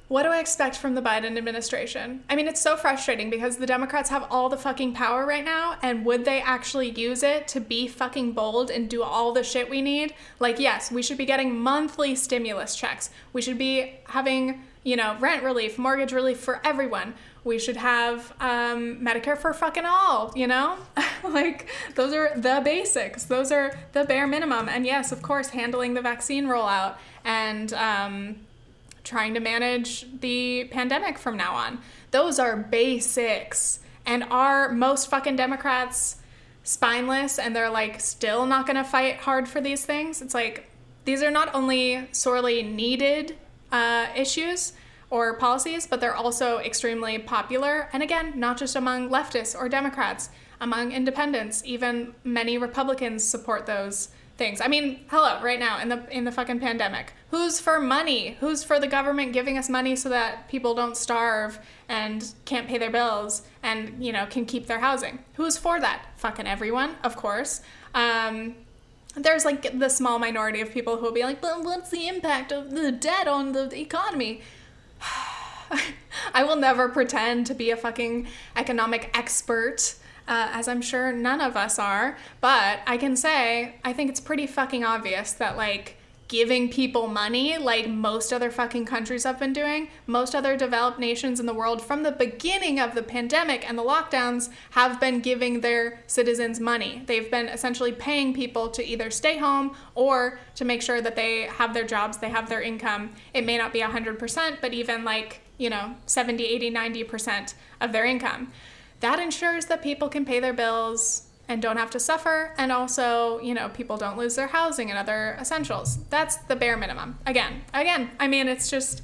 What do I expect from the Biden administration? I mean, it's so frustrating because the Democrats have all the fucking power right now, and would they actually use it to be fucking bold and do all the shit we need? Like, yes, we should be getting monthly stimulus checks. We should be having, you know, rent relief, mortgage relief for everyone. We should have um, Medicare for fucking all, you know? like, those are the basics. Those are the bare minimum. And yes, of course, handling the vaccine rollout and, um, trying to manage the pandemic from now on. Those are basics. And are most fucking Democrats spineless and they're like still not going to fight hard for these things? It's like these are not only sorely needed uh, issues or policies, but they're also extremely popular. And again, not just among leftists or Democrats, among independents. Even many Republicans support those things. I mean, hello, right now in the in the fucking pandemic. Who's for money? Who's for the government giving us money so that people don't starve and can't pay their bills and, you know, can keep their housing? Who's for that? Fucking everyone, of course. Um, there's like the small minority of people who will be like, but what's the impact of the debt on the economy? I will never pretend to be a fucking economic expert uh, as I'm sure none of us are. But I can say, I think it's pretty fucking obvious that, like, giving people money like most other fucking countries have been doing. Most other developed nations in the world from the beginning of the pandemic and the lockdowns have been giving their citizens money. They've been essentially paying people to either stay home or to make sure that they have their jobs, they have their income. It may not be 100%, but even like, you know, 70, 80, 90% of their income that ensures that people can pay their bills and don't have to suffer. And also you know people don't lose their housing and other essentials. That's the bare minimum. Again again i mean it's just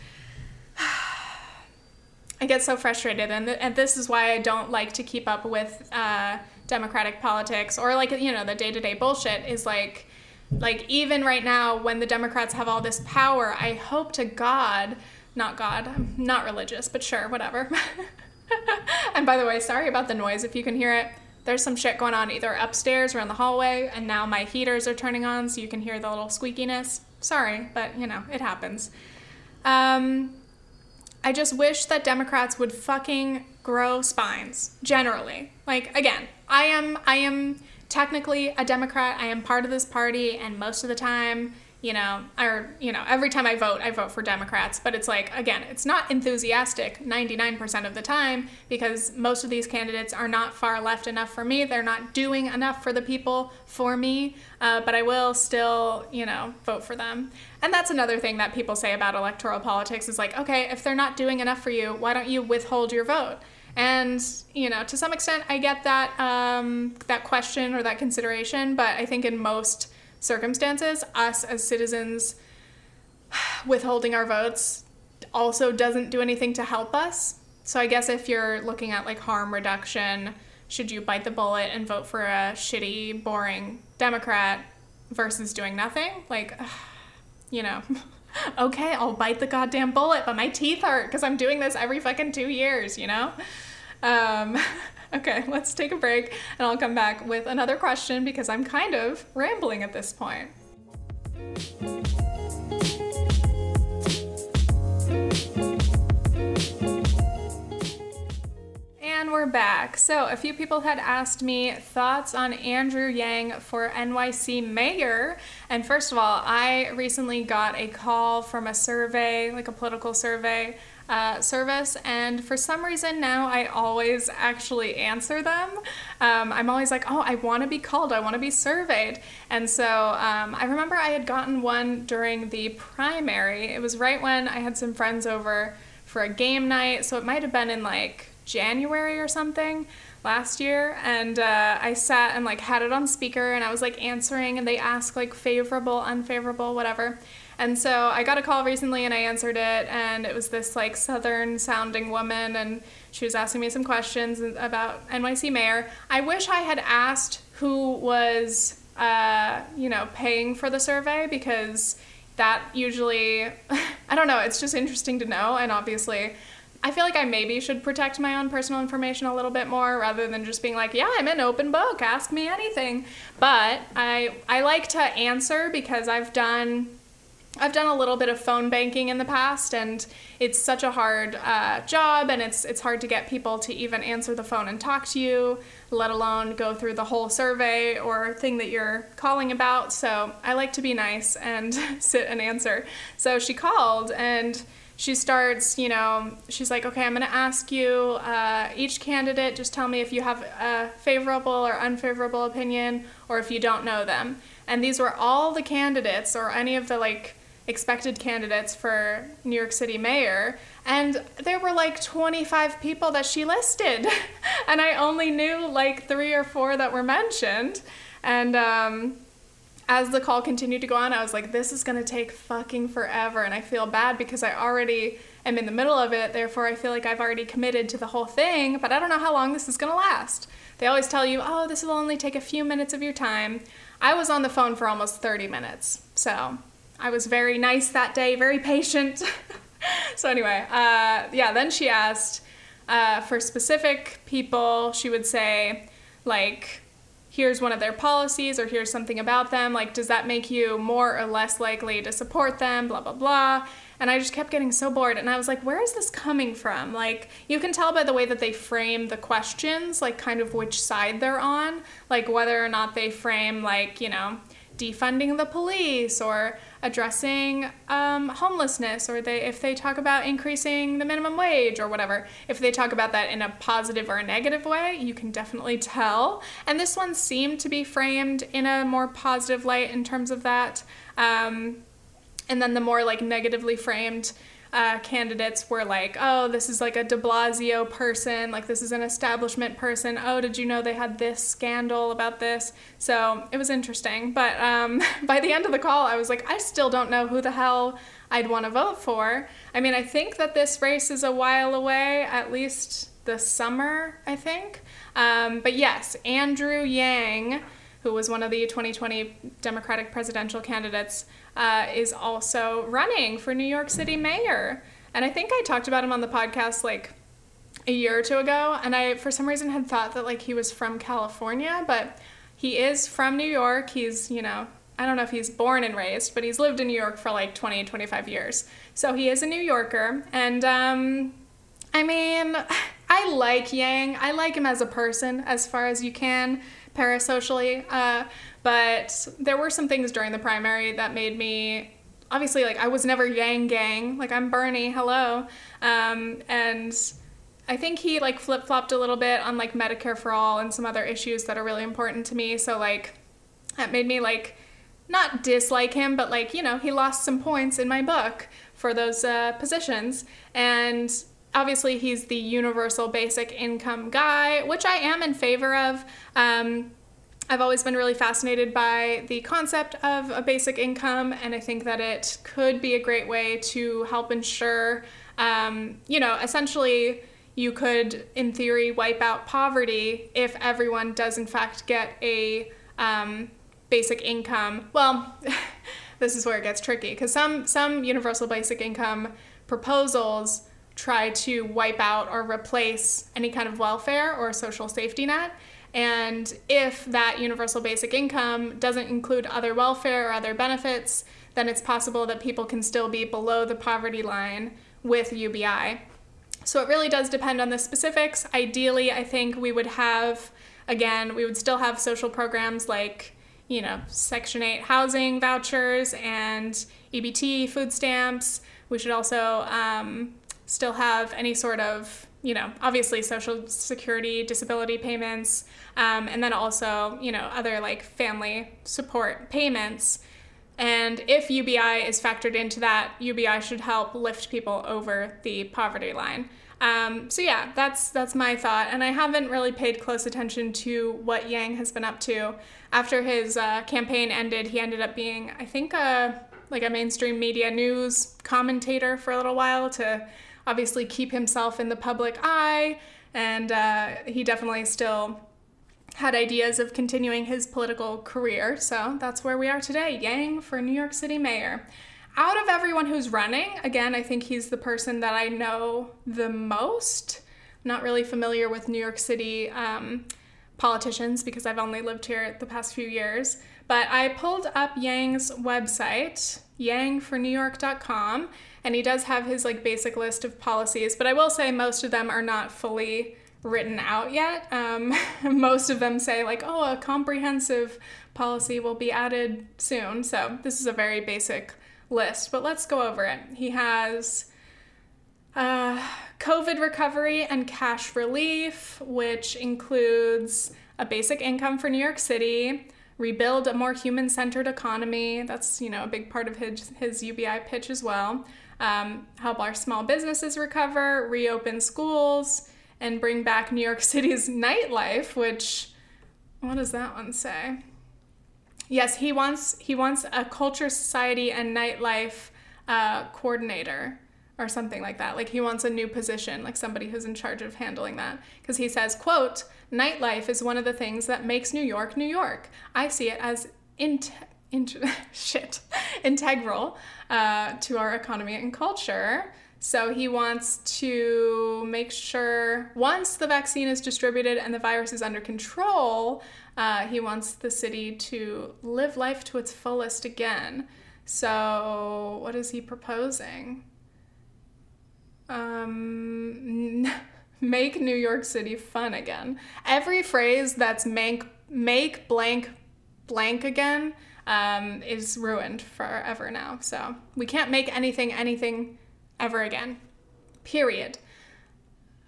i get so frustrated. And, and this is why i don't like to keep up with uh, democratic politics or like you know the day-to-day bullshit is like like even right now when the democrats have all this power i hope to god not god i'm not religious but sure whatever and by the way, sorry about the noise if you can hear it. There's some shit going on either upstairs or in the hallway, and now my heaters are turning on so you can hear the little squeakiness. Sorry, but you know, it happens. Um, I just wish that Democrats would fucking grow spines generally. Like again, I am I am technically a Democrat. I am part of this party, and most of the time, you know, or, you know, every time I vote, I vote for Democrats. But it's like, again, it's not enthusiastic 99% of the time because most of these candidates are not far left enough for me. They're not doing enough for the people for me. Uh, but I will still, you know, vote for them. And that's another thing that people say about electoral politics is like, okay, if they're not doing enough for you, why don't you withhold your vote? And you know, to some extent, I get that um, that question or that consideration, but I think in most circumstances, us as citizens withholding our votes also doesn't do anything to help us. So I guess if you're looking at like harm reduction, should you bite the bullet and vote for a shitty, boring Democrat versus doing nothing? Like, you know. okay, I'll bite the goddamn bullet, but my teeth hurt because I'm doing this every fucking two years, you know? Um, okay, let's take a break and I'll come back with another question because I'm kind of rambling at this point. And we're back. So, a few people had asked me thoughts on Andrew Yang for NYC mayor. And first of all, I recently got a call from a survey, like a political survey uh, service, and for some reason now I always actually answer them. Um, I'm always like, oh, I want to be called, I want to be surveyed. And so um, I remember I had gotten one during the primary. It was right when I had some friends over for a game night, so it might have been in like January or something last year and uh, i sat and like had it on speaker and i was like answering and they asked like favorable unfavorable whatever and so i got a call recently and i answered it and it was this like southern sounding woman and she was asking me some questions about nyc mayor i wish i had asked who was uh, you know paying for the survey because that usually i don't know it's just interesting to know and obviously I feel like I maybe should protect my own personal information a little bit more rather than just being like, yeah, I'm an open book, ask me anything. But I I like to answer because I've done I've done a little bit of phone banking in the past, and it's such a hard uh, job, and it's it's hard to get people to even answer the phone and talk to you, let alone go through the whole survey or thing that you're calling about. So I like to be nice and sit and answer. So she called and she starts, you know, she's like, okay, I'm going to ask you uh, each candidate, just tell me if you have a favorable or unfavorable opinion or if you don't know them. And these were all the candidates or any of the like expected candidates for New York City mayor. And there were like 25 people that she listed. and I only knew like three or four that were mentioned. And, um, as the call continued to go on, I was like, this is to take fucking forever. And I feel bad because I already am in the middle of it. Therefore, I feel like I've already committed to the whole thing, but I don't know how long this is to last. They always tell you, oh, this will only take a few minutes of your time. I was on the phone for almost 30 minutes. So I was very nice that day, very patient. so, anyway, uh, yeah, then she asked uh, for specific people, she would say, like, here's one of their policies or here's something about them. Like, does that make you more or less likely to support them? Blah, blah, blah. And I just kept getting so bored. And I was like, where is this coming from? Like, you can tell by the way that they frame the questions, like, kind of which side they're on, like, whether or not they frame, like, you know, defunding the police or addressing um, homelessness or they if they talk about increasing the minimum wage or whatever. If they talk about that in a positive or a negative way you can definitely tell. And this one seemed to be framed in a more positive light in terms of that. Um, and then the more like negatively framed uh, candidates were like, oh, this is like a de Blasio person, like this is an establishment person. Oh, did you know they had this scandal about this? So it was interesting. But um, by the end of the call, I was like, I still don't know who the hell I'd want to vote for. I mean, I think that this race is a while away, at least the summer, I think. Um, but yes, Andrew Yang, who was one of the 2020 Democratic presidential candidates, uh, is also running for New York City mayor. And I think I talked about him on the podcast like a year or two ago. And I, for some reason, had thought that like he was from California, but he is from New York. He's, you know, I don't know if he's born and raised, but he's lived in New York for like 20, 25 years. So he is a New Yorker. And um, I mean, I like Yang. I like him as a person as far as you can parasocially. Uh, but there were some things during the primary that made me obviously like I was never Yang Gang. Like I'm Bernie. Hello. Um, and I think he like flip flopped a little bit on like Medicare for all and some other issues that are really important to me. So like that made me like not dislike him, but like you know he lost some points in my book for those uh, positions and. Obviously, he's the universal basic income guy, which I am in favor of. Um, I've always been really fascinated by the concept of a basic income, and I think that it could be a great way to help ensure, um, you know, essentially you could, in theory, wipe out poverty if everyone does, in fact, get a um, basic income. Well, this is where it gets tricky because some, some universal basic income proposals try to wipe out or replace any kind of welfare or social safety net. And if that universal basic income doesn't include other welfare or other benefits, then it's possible that people can still be below the poverty line with UBI. So it really does depend on the specifics. Ideally, I think we would have, again, we would still have social programs like, you know, Section 8 housing vouchers and EBT food stamps. We should also um, still have any sort of you know, obviously social security, disability payments, um, and then also, you know, other like family support payments. And if UBI is factored into that, UBI should help lift people over the poverty line. Um, so yeah, that's that's my thought, and I haven't really paid close attention to what Yang has been up to. After his uh, campaign ended, he ended up being, I think, a like a mainstream media news commentator for a little while to obviously keep himself in the public eye, and uh, he definitely still had ideas of continuing his political career. So that's where we are today Yang for New York City mayor. Out of everyone who's running, again, I think he's the person that I know the most. not really familiar with New York City um, politicians because I've only lived here the past few years. But I pulled up Yang's website, yangfornewyork.com, and he does have his like basic list of policies but i will say most of them are not fully written out yet. Um, most of them say like oh a comprehensive policy will be added soon. So this is a very basic list but let's go over it. He has uh, covid recovery and cash relief which includes a basic income for new york city rebuild a more human-centered economy. That's you know a big part of his, his ubi pitch as well um, help our small businesses recover, reopen schools, and bring back New York City's nightlife, which, what does that one say? Yes, he wants he wants a culture, society, and nightlife uh, coordinator or something like that. Like he wants a new position, like somebody who's in charge of handling that. Because he says, quote, nightlife is one of the things that makes New York New York. I see it as int- int- shit, integral uh, to our economy and culture. So he wants to make sure once the vaccine is distributed and the virus is under control, uh, he wants the city to live life to its fullest again. So, what is he proposing? Um, make New York City fun again. Every phrase that's make make blank blank again um, is ruined forever now. So we can't make anything anything ever again. Period.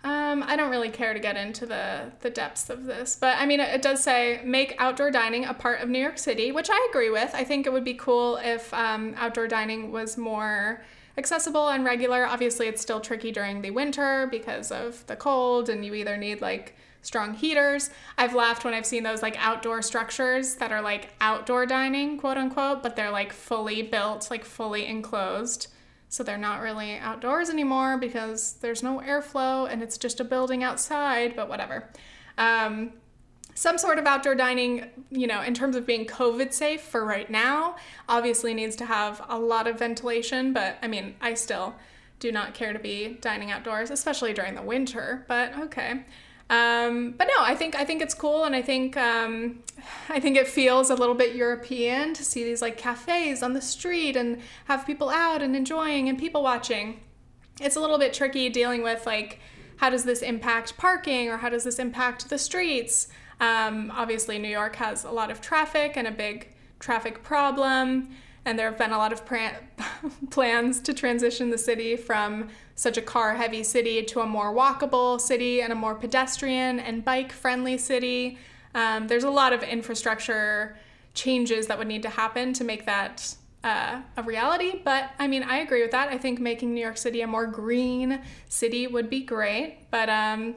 Um, I don't really care to get into the, the depths of this, but I mean, it, it, does say make outdoor dining a part of New York City, which I agree with. I think it would be cool if um, outdoor dining was more accessible and regular. Obviously, it's still tricky during the winter because of the cold, and you either need like strong heaters. I've laughed when I've seen those like outdoor structures that are like outdoor dining, quote unquote, but they're like fully built, like fully enclosed. So they're not really outdoors anymore because there's no airflow and it's just a building outside, but whatever. Um, some sort of outdoor dining, you know, in terms of being COVID safe for right now, obviously needs to have a lot of ventilation, but I mean, I still do not care to be dining outdoors, especially during the winter, but okay. Um, but no, I think I think it's cool, and I think um, I think it feels a little bit European to see these like cafes on the street and have people out and enjoying and people watching. It's a little bit tricky dealing with like how does this impact parking or how does this impact the streets. Um, obviously, New York has a lot of traffic and a big traffic problem, and there have been a lot of plans to transition the city from such a car heavy city to a more walkable city and a more pedestrian and bike friendly city. Um, there's a lot of infrastructure changes that would need to happen to make that uh, a reality. But I mean, I agree with that. I think making New York City a more green city would be great. But um,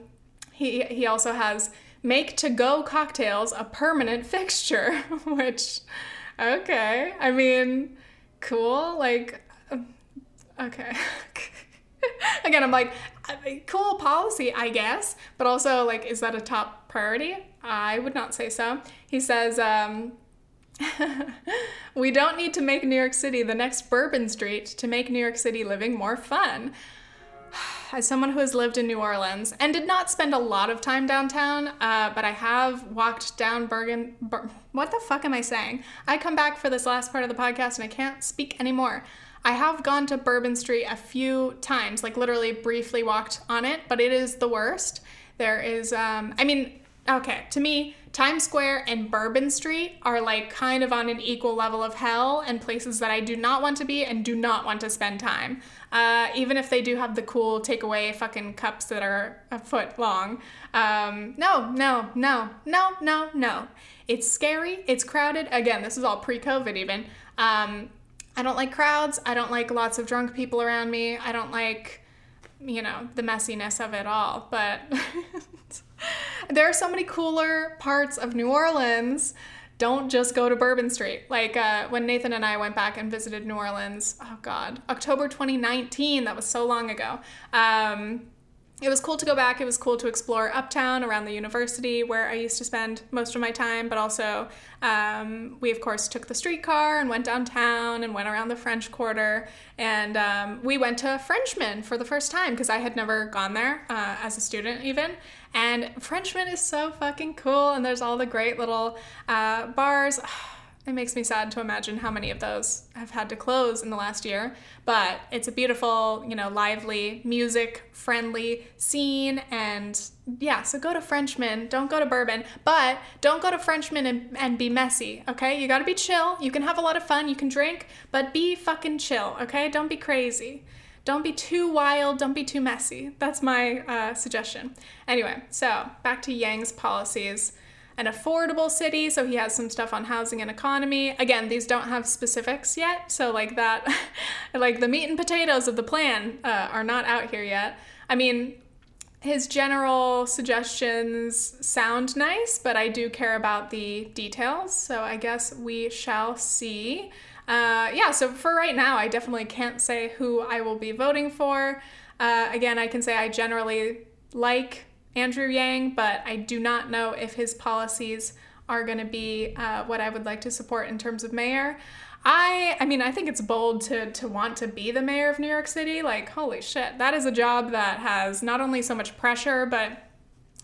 he he also has make to go cocktails a permanent fixture, which okay. I mean, cool. Like, okay. Again, I'm like, cool policy, I guess, but also like, is that a top priority? I would not say so. He says. Um, we don't need to make New York City the next Bourbon Street to make New York City living more fun. As someone who has lived in New Orleans and did not spend a lot of time downtown, uh, but I have walked down Bergen. Bur- what the fuck am I saying? I come back for this last part of the podcast and I can't speak anymore. I have gone to Bourbon Street a few times, like literally briefly walked on it, but it is the worst. There is, um, I mean, okay, to me, Times Square and Bourbon Street are like kind of on an equal level of hell and places that I do not want to be and do not want to spend time. Uh, even if they do have the cool takeaway fucking cups that are a foot long. Um, no, no, no, no, no, no. It's scary. It's crowded. Again, this is all pre COVID even. Um, I don't like crowds. I don't like lots of drunk people around me. I don't like, you know, the messiness of it all. But. there are so many cooler parts of New Orleans. Don't just go to Bourbon Street. Like uh, when Nathan and I went back and visited New Orleans, oh God, October 2019, that was so long ago. Um, it was cool to go back. It was cool to explore uptown around the university where I used to spend most of my time, but also um, we, of course, took the streetcar and went downtown and went around the French Quarter. And um, we went to Frenchmen for the first time because I had never gone there uh, as a student, even. And Frenchmen is so fucking cool, and there's all the great little uh, bars. It makes me sad to imagine how many of those have had to close in the last year, but it's a beautiful, you know, lively, music friendly scene. And yeah, so go to Frenchmen, don't go to Bourbon, but don't go to Frenchmen and, and be messy, okay? You gotta be chill. You can have a lot of fun, you can drink, but be fucking chill, okay? Don't be crazy. Don't be too wild, don't be too messy. That's my uh, suggestion. Anyway, so back to Yang's policies an affordable city. So he has some stuff on housing and economy. Again, these don't have specifics yet. So, like that, like the meat and potatoes of the plan uh, are not out here yet. I mean, his general suggestions sound nice, but I do care about the details. So, I guess we shall see. Uh, yeah, so for right now, I definitely can't say who I will be voting for. Uh, again, I can say I generally like Andrew Yang, but I do not know if his policies are going to be uh, what I would like to support in terms of mayor. I I mean I think it's bold to to want to be the mayor of New York City. Like holy shit, that is a job that has not only so much pressure but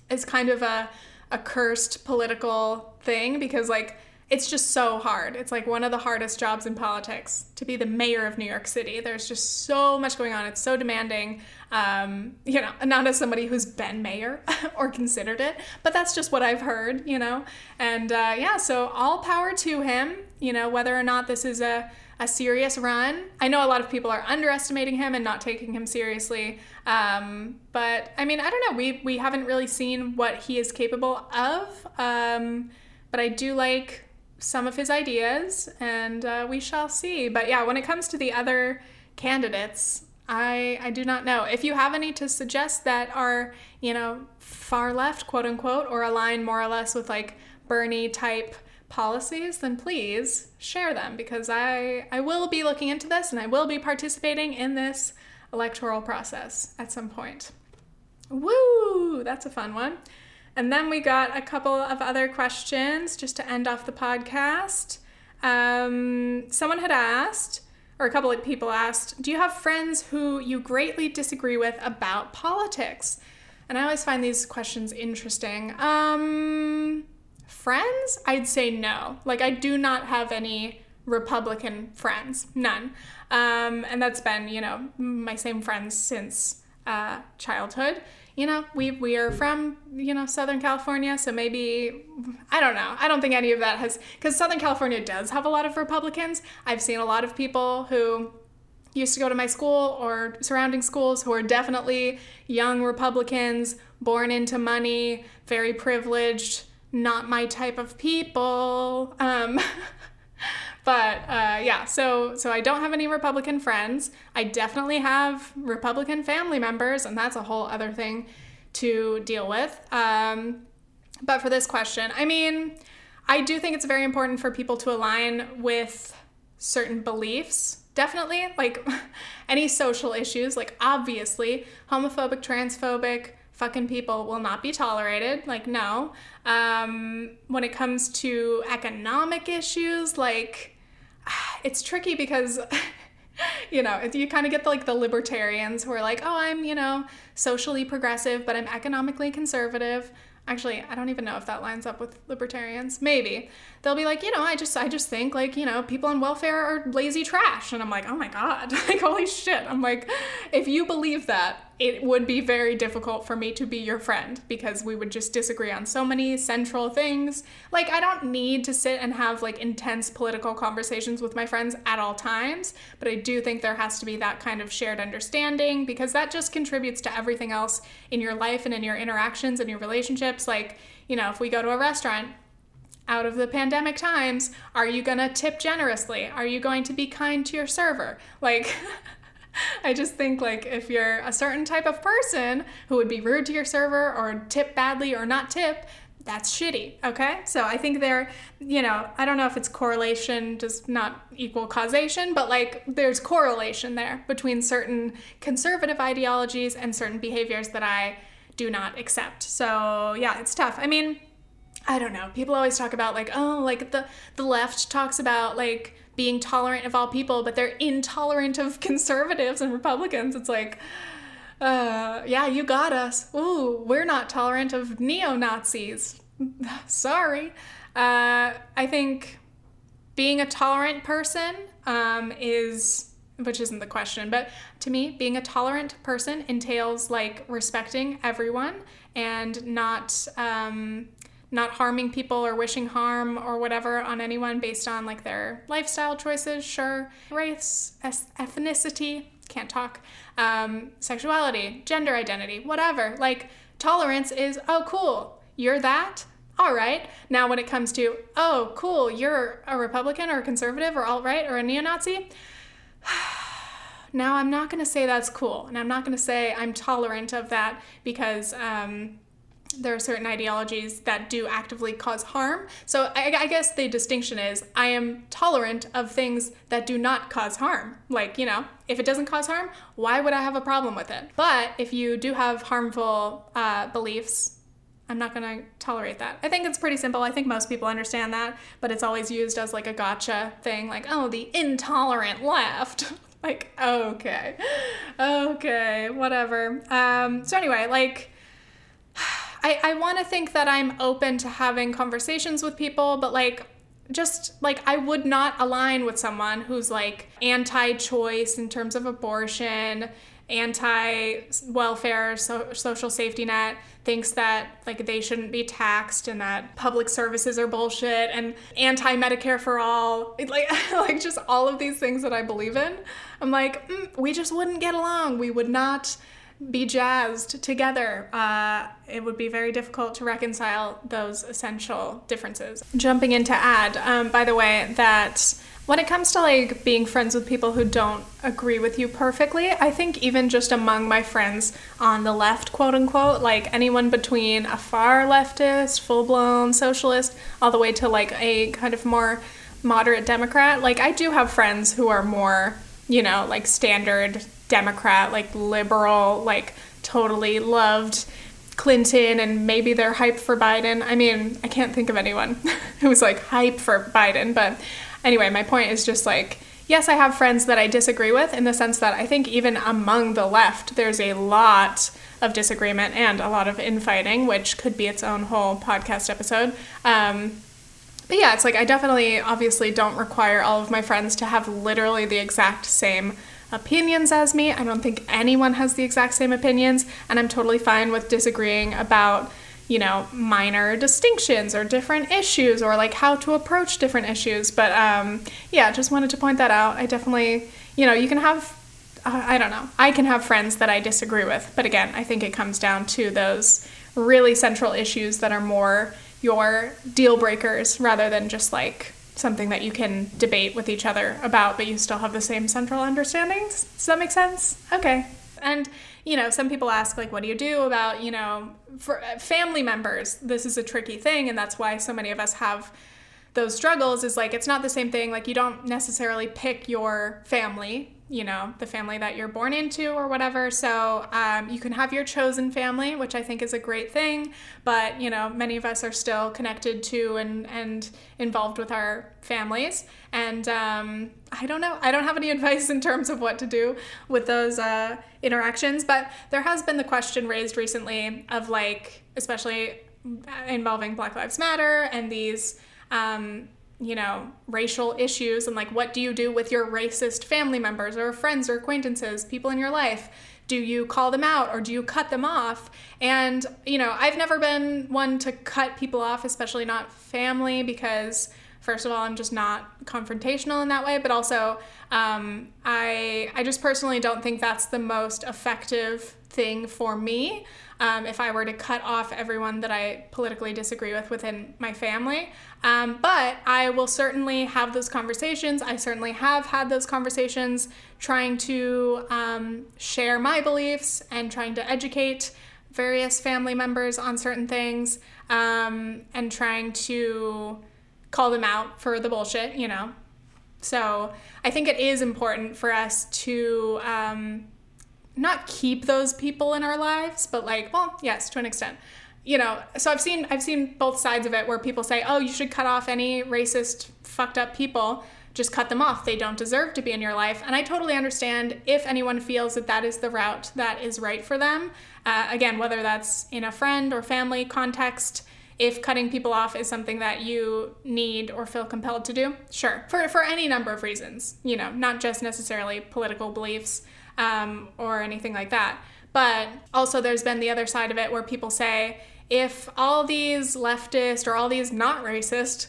is kind of a a cursed political thing because like it's just so hard. It's like one of the hardest jobs in politics to be the mayor of New York City. There's just so much going on. It's so demanding. Um, you know, not as somebody who's been mayor or considered it, but that's just what I've heard, you know. And uh, yeah, so all power to him, you know, whether or not this is a, a serious run. I know a lot of people are underestimating him and not taking him seriously. Um, but I mean, I don't know. We, we haven't really seen what he is capable of. Um, but I do like some of his ideas, and uh, we shall see. But yeah, when it comes to the other candidates, I I do not know. If you have any to suggest that are you know far left, quote unquote, or align more or less with like Bernie type policies, then please share them because I I will be looking into this and I will be participating in this electoral process at some point. Woo! That's a fun one. And then we got a couple of other questions just to end off the podcast. Um, someone had asked, or a couple of people asked, Do you have friends who you greatly disagree with about politics? And I always find these questions interesting. Um, friends? I'd say no. Like, I do not have any Republican friends, none. Um, and that's been, you know, my same friends since uh, childhood you know, we we are from, you know, Southern California, so maybe I don't know. I don't think any of that has cuz Southern California does have a lot of Republicans. I've seen a lot of people who used to go to my school or surrounding schools who are definitely young Republicans, born into money, very privileged, not my type of people. Um, but uh, yeah, so so I don't have any Republican friends. I definitely have Republican family members, and that's a whole other thing to deal with. Um, but for this question, I mean, I do think it's very important for people to align with certain beliefs definitely like any social issues like obviously homophobic transphobic fucking people will not be tolerated like no um, when it comes to economic issues like it's tricky because you know you kind of get the, like the libertarians who are like oh i'm you know socially progressive but i'm economically conservative. Actually i don't even know if that lines up with libertarians. Maybe they'll be like you know i just i just think like you know people on welfare are lazy trash and i'm like oh my god like holy shit i'm like if you believe that it would be very difficult for me to be your friend because we would just disagree on so many central things. Like, I don't need to sit and have like intense political conversations with my friends at all times, but I do think there has to be that kind of shared understanding because that just contributes to everything else in your life and in your interactions and your relationships. Like, you know, if we go to a restaurant, out of the pandemic times, are you gonna tip generously? Are you going to be kind to your server? Like, I just think like if you're a certain type of person who would be rude to your server or tip badly or not tip, that's shitty. Okay. So I think there, you know, I don't know if it's correlation does not equal causation, but like there's correlation there between certain conservative ideologies and certain behaviors that I do not accept. So yeah, it's tough. I mean, I don't know. People always talk about like, oh, like the the left talks about like being tolerant of all people, but they're intolerant of conservatives and Republicans. It's like, uh, yeah, you got us. Ooh, we're not tolerant of neo Nazis. Sorry. Uh, I think being a tolerant person um, is, which isn't the question, but to me, being a tolerant person entails like respecting everyone and not um, not harming people or wishing harm or whatever on anyone based on like their lifestyle choices, sure, race, ethnicity, can't talk, um, sexuality, gender identity, whatever. Like tolerance is, oh, cool, you're that. All right. Now, when it comes to, oh, cool, you're a Republican or a conservative or alt right or a neo Nazi, now I'm not going to say that's cool. And I'm not going to say I'm tolerant of that because um, there are certain ideologies that do actively cause harm. So I, I, guess the distinction is I am tolerant of things that do not cause harm. Like, you know, if it doesn't cause harm, why would I have a problem with it? But if you do have harmful uh, beliefs, I'm not going to tolerate that. I think it's pretty simple. I think most people understand that, but it's always used as like a gotcha thing, like, oh, the intolerant left. like, okay, okay, whatever. Um, so anyway, like, I, I want to think that I'm open to having conversations with people, but like, just like I would not align with someone who's like anti choice in terms of abortion, anti welfare, so, social safety net, thinks that like they shouldn't be taxed and that public services are bullshit and anti Medicare for all. Like, like just all of these things that I believe in. I'm like, mm, we just wouldn't get along. We would not be jazzed together. Uh, it would be very difficult to reconcile those essential differences. Jumping in to add, um, by the way, that when it comes to like being friends with people who don't agree with you perfectly, I think even just among my friends on the left, quote unquote, like anyone between a far leftist, full blown socialist, all the way to like a kind of more moderate Democrat, like I do have friends who are more, you know, like standard Democrat, like liberal, like totally loved Clinton and maybe they're hype for Biden. I mean, I can't think of anyone who's like hype for Biden, but anyway, my point is just like yes, I have friends that I disagree with in the sense that I think even among the left, there's a lot of disagreement and a lot of infighting, which could be its own whole podcast episode. Um, but yeah, it's like I definitely obviously don't require all of my friends to have literally the exact same opinions as me. I don't think anyone has the exact same opinions, and I'm totally fine with disagreeing about you know minor distinctions or different issues or like how to approach different issues. But um, yeah just wanted to point that out. I definitely you know you can have uh, i don't know. I can have friends that i disagree with. But again i think it comes down to those really central issues that are more your deal breakers rather than just like something that you can debate with each other about but you still have the same central understandings? Does that make sense? Okay. And you know, some people ask, like, what do you do about, you know, for uh, family members? This is a tricky thing, and that's why so many of us have those struggles is like it's not the same thing. Like you don't necessarily pick your family you know the family that you're born into or whatever. So um, you can have your chosen family which i think is a great thing but you know many of us are still connected to and and involved with our families. And um, i don't know i don't have any advice in terms of what to do with those uh, interactions but there has been the question raised recently of like especially involving black lives matter and these um, you know, racial issues and like what do you do with your racist family members or friends or acquaintances, people in your life? Do you call them out or do you cut them off? And, you know, I've never been one to cut people off, especially not family, because first of all, I'm just not confrontational in that way, but also um, I, I just personally don't think that's the most effective thing for me. Um, if I were to cut off everyone that I politically disagree with within my family. Um, but I will certainly have those conversations. I certainly have had those conversations trying to um, share my beliefs and trying to educate various family members on certain things um, and trying to call them out for the bullshit, you know. So I think it is important for us to um, not keep those people in our lives, but like, well, yes, to an extent you know, so I've seen I've seen both sides of it where people say, "Oh, you should cut off any racist, fucked up people. Just cut them off. They don't deserve to be in your life." And I totally understand if anyone feels that that is the route that is right for them. Uh, again, whether that's in a friend or family context, if cutting people off is something that you need or feel compelled to do, sure, for for any number of reasons. You know, not just necessarily political beliefs um, or anything like that. But also, there's been the other side of it where people say, if all these leftist or all these not racist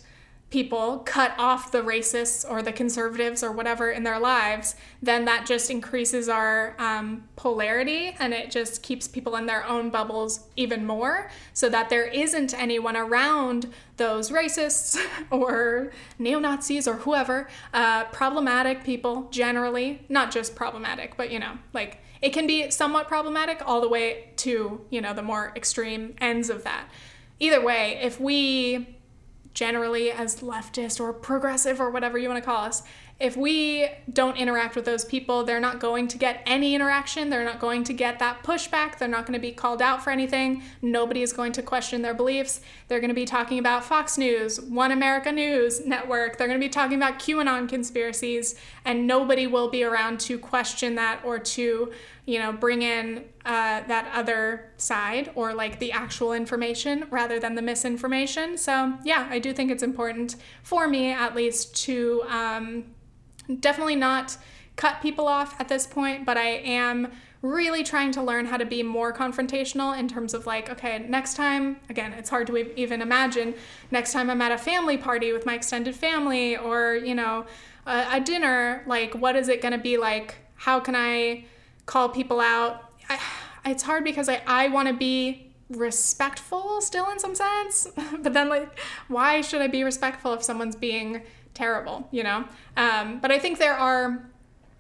people cut off the racists or the conservatives or whatever in their lives, then that just increases our um, polarity and it just keeps people in their own bubbles even more so that there isn't anyone around those racists or neo Nazis or whoever, uh, problematic people generally, not just problematic, but you know, like it can be somewhat problematic all the way to, you know, the more extreme ends of that. Either way, if we generally as leftist or progressive or whatever you want to call us, if we don't interact with those people, they're not going to get any interaction. They're not going to get that pushback. They're not going to be called out for anything. Nobody is going to question their beliefs. They're going to be talking about Fox News, One America News Network. They're going to be talking about QAnon conspiracies, and nobody will be around to question that or to, you know, bring in uh, that other side or like the actual information rather than the misinformation. So, yeah, I do think it's important for me at least to. Um, definitely not cut people off at this point, but I am really trying to learn how to be more confrontational in terms of like, okay, next time, again, it's hard to even imagine, next time I'm at a family party with my extended family or, you know, a, a dinner, like, what is it going to be like? How can I call people out? I, it's hard because I, I want to be respectful still in some sense, but then, like, why should I be respectful if someone's being terrible, you know? Um, but I think there are,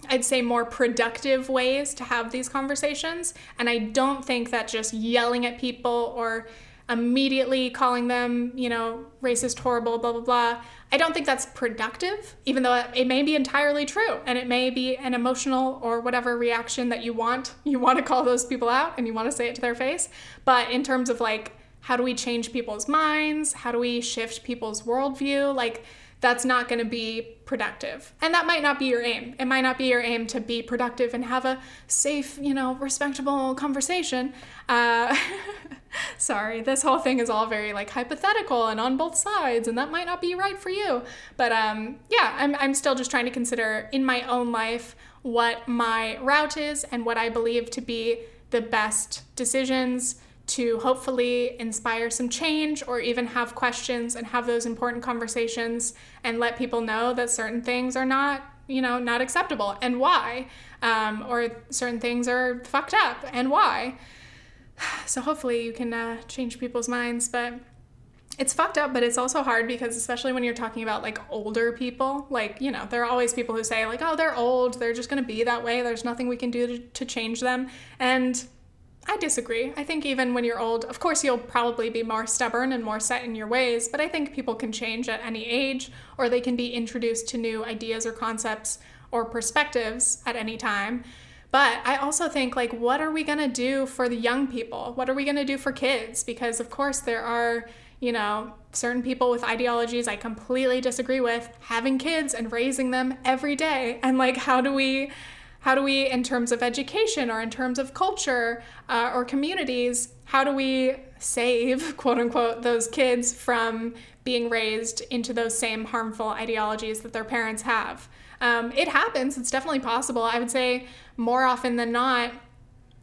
I'd say, more productive ways to have these conversations. And I don't think that just yelling at people or immediately calling them, you know, racist, horrible, blah, blah, blah. I don't think that's productive, even though it may be entirely true and it may be an emotional or whatever reaction that you want. You want to call those people out and you want to say it to their face. But in terms of like, how do we change people's minds? How do we shift people's worldview? Like, that's not going to be productive. And that might not be your aim. It might not be your aim to be productive and have a safe, you know, respectable conversation. Uh, sorry, this whole thing is all very like hypothetical and on both sides, and that might not be right for you. But um, yeah, I'm, I'm still just trying to consider in my own life what my route is and what I believe to be the best decisions to hopefully inspire some change or even have questions and have those important conversations and let people know that certain things are not you know not acceptable and why um, or certain things are fucked up and why. So hopefully you can uh, change people's minds but it's fucked up but it's also hard because especially when you're talking about like older people like you know there are always people who say like oh they're old. They're just going to be that way. There's nothing we can do to, to change them. And I disagree. I think even when you're old, of course, you'll probably be more stubborn and more set in your ways, but I think people can change at any age or they can be introduced to new ideas or concepts or perspectives at any time. But I also think, like, what are we gonna do for the young people? What are we gonna do for kids? Because, of course, there are, you know, certain people with ideologies I completely disagree with having kids and raising them every day. And, like, how do we how do we, in terms of education or in terms of culture uh, or communities, how do we save, quote unquote, those kids from being raised into those same harmful ideologies that their parents have? Um, it happens, it's definitely possible. I would say more often than not,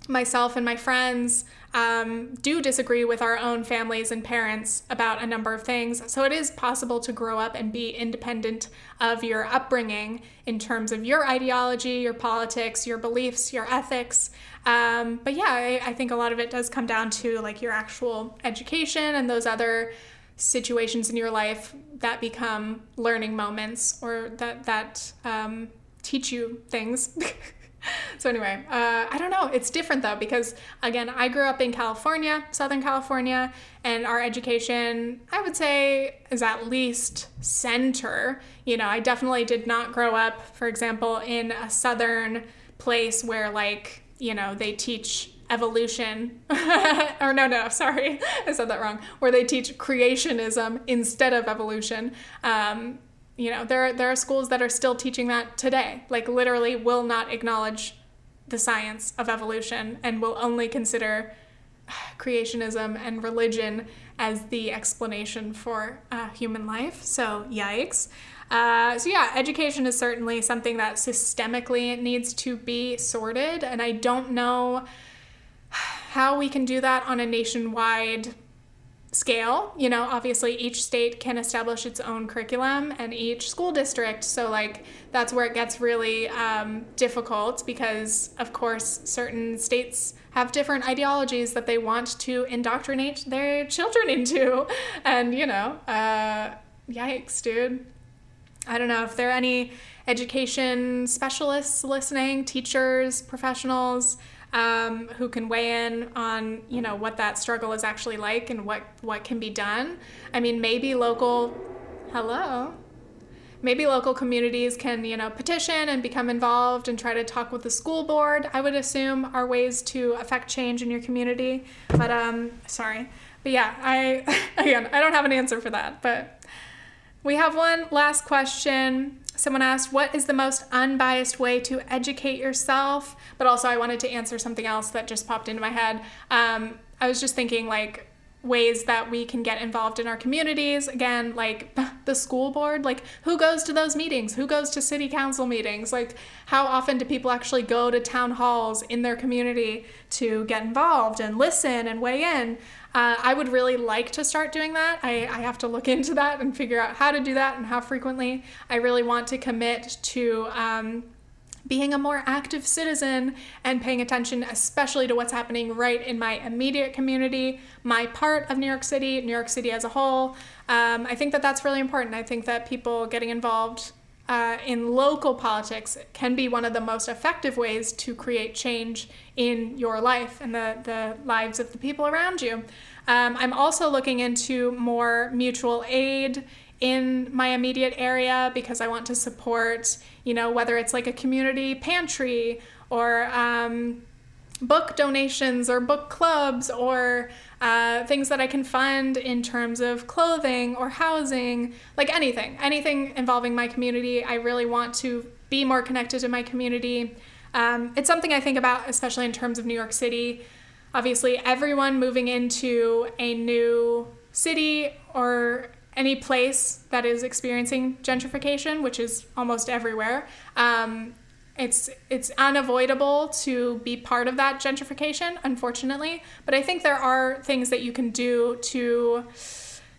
myself and my friends um, do disagree with our own families and parents about a number of things. So it is possible to grow up and be independent of your upbringing in terms of your ideology, your politics, your beliefs, your ethics. Um, but yeah, I, I think a lot of it does come down to like your actual education and those other situations in your life that become learning moments or that that um, teach you things so anyway, uh, I don't know. It's different though because again, I grew up in California, Southern California, and our education, I would say, is at least center. You know, I definitely did not grow up, for example, in a southern place where like you know they teach evolution or no no sorry i said that wrong where they teach creationism instead of evolution um, you know there are, there are schools that are still teaching that today like literally will not acknowledge the science of evolution and will only consider creationism and religion as the explanation for uh, human life. So yikes. Uh, so yeah education is certainly something that systemically needs to be sorted and i don't know how we can do that on a nationwide scale. You know, obviously each state can establish its own curriculum and each school district. So, like, that's where it gets really um, difficult because, of course, certain states have different ideologies that they want to indoctrinate their children into. And, you know, uh, yikes, dude. I don't know if there are any education specialists listening, teachers, professionals um, who can weigh in on you know what that struggle is actually like and what what can be done. I mean, maybe local, hello, maybe local communities can you know petition and become involved and try to talk with the school board. I would assume are ways to affect change in your community. But um, sorry, but yeah, I again I don't have an answer for that, but. We have one last question Someone asked, What is the most unbiased way to educate yourself? But also, I wanted to answer something else that just popped into my head. Um, I was just thinking, like, ways that we can get involved in our communities. Again, like the school board, like who goes to those meetings? Who goes to city council meetings? Like how often do people actually go to town halls in their community to get involved and listen and weigh in? Uh, I would really like to start doing that. I, I have to look into that and figure out how to do that and how frequently. I really want to commit to um, being a more active citizen and paying attention, especially to what's happening right in my immediate community, my part of New York City, New York City as a whole. Um, I think that that's really important. I think that people getting involved uh, in local politics can be one of the most effective ways to create change in your life and the, the lives of the people around you. Um, I'm also looking into more mutual aid in my immediate area because I want to support, you know, whether it's like a community pantry or um, book donations or book clubs or uh, things that I can fund in terms of clothing or housing, like anything, anything involving my community. I really want to be more connected to my community. Um, it's something I think about, especially in terms of New York City. Obviously, everyone moving into a new city or any place that is experiencing gentrification, which is almost everywhere, um, it's it's unavoidable to be part of that gentrification, unfortunately. But I think there are things that you can do to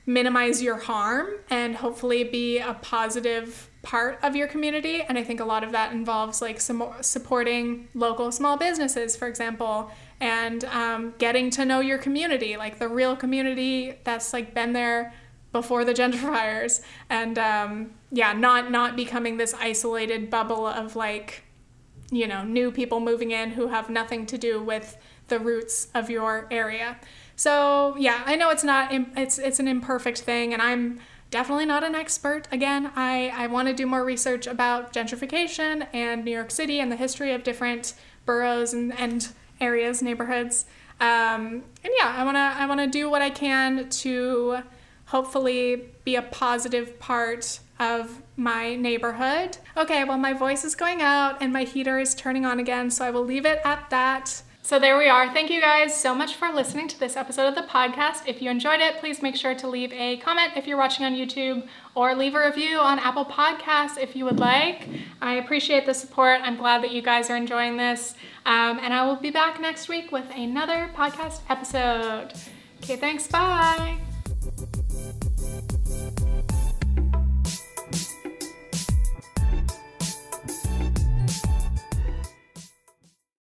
minimize your harm and hopefully be a positive part of your community. And I think a lot of that involves like some supporting local small businesses, for example, and um, getting to know your community, like the real community that's like been there before the gentrifiers, and um, yeah, not not becoming this isolated bubble of like, you know, new people moving in who have nothing to do with the roots of your area. So yeah, I know it's not it's it's an imperfect thing, and I'm definitely not an expert. Again, I, I want to do more research about gentrification and New York City and the history of different boroughs and, and areas, neighborhoods. Um, and yeah, I wanna I wanna do what I can to hopefully be a positive part of my neighborhood. Okay, well my voice is going out and my heater is turning on again, so I will leave it at that. So there we are. Thank you guys so much for listening to this episode of the podcast. If you enjoyed it, please make sure to leave a comment if you're watching on YouTube or leave a review on Apple Podcasts if you would like. I appreciate the support. I'm glad that you guys are enjoying this. Um, and I will be back next week with another podcast episode. Okay, thanks. Bye.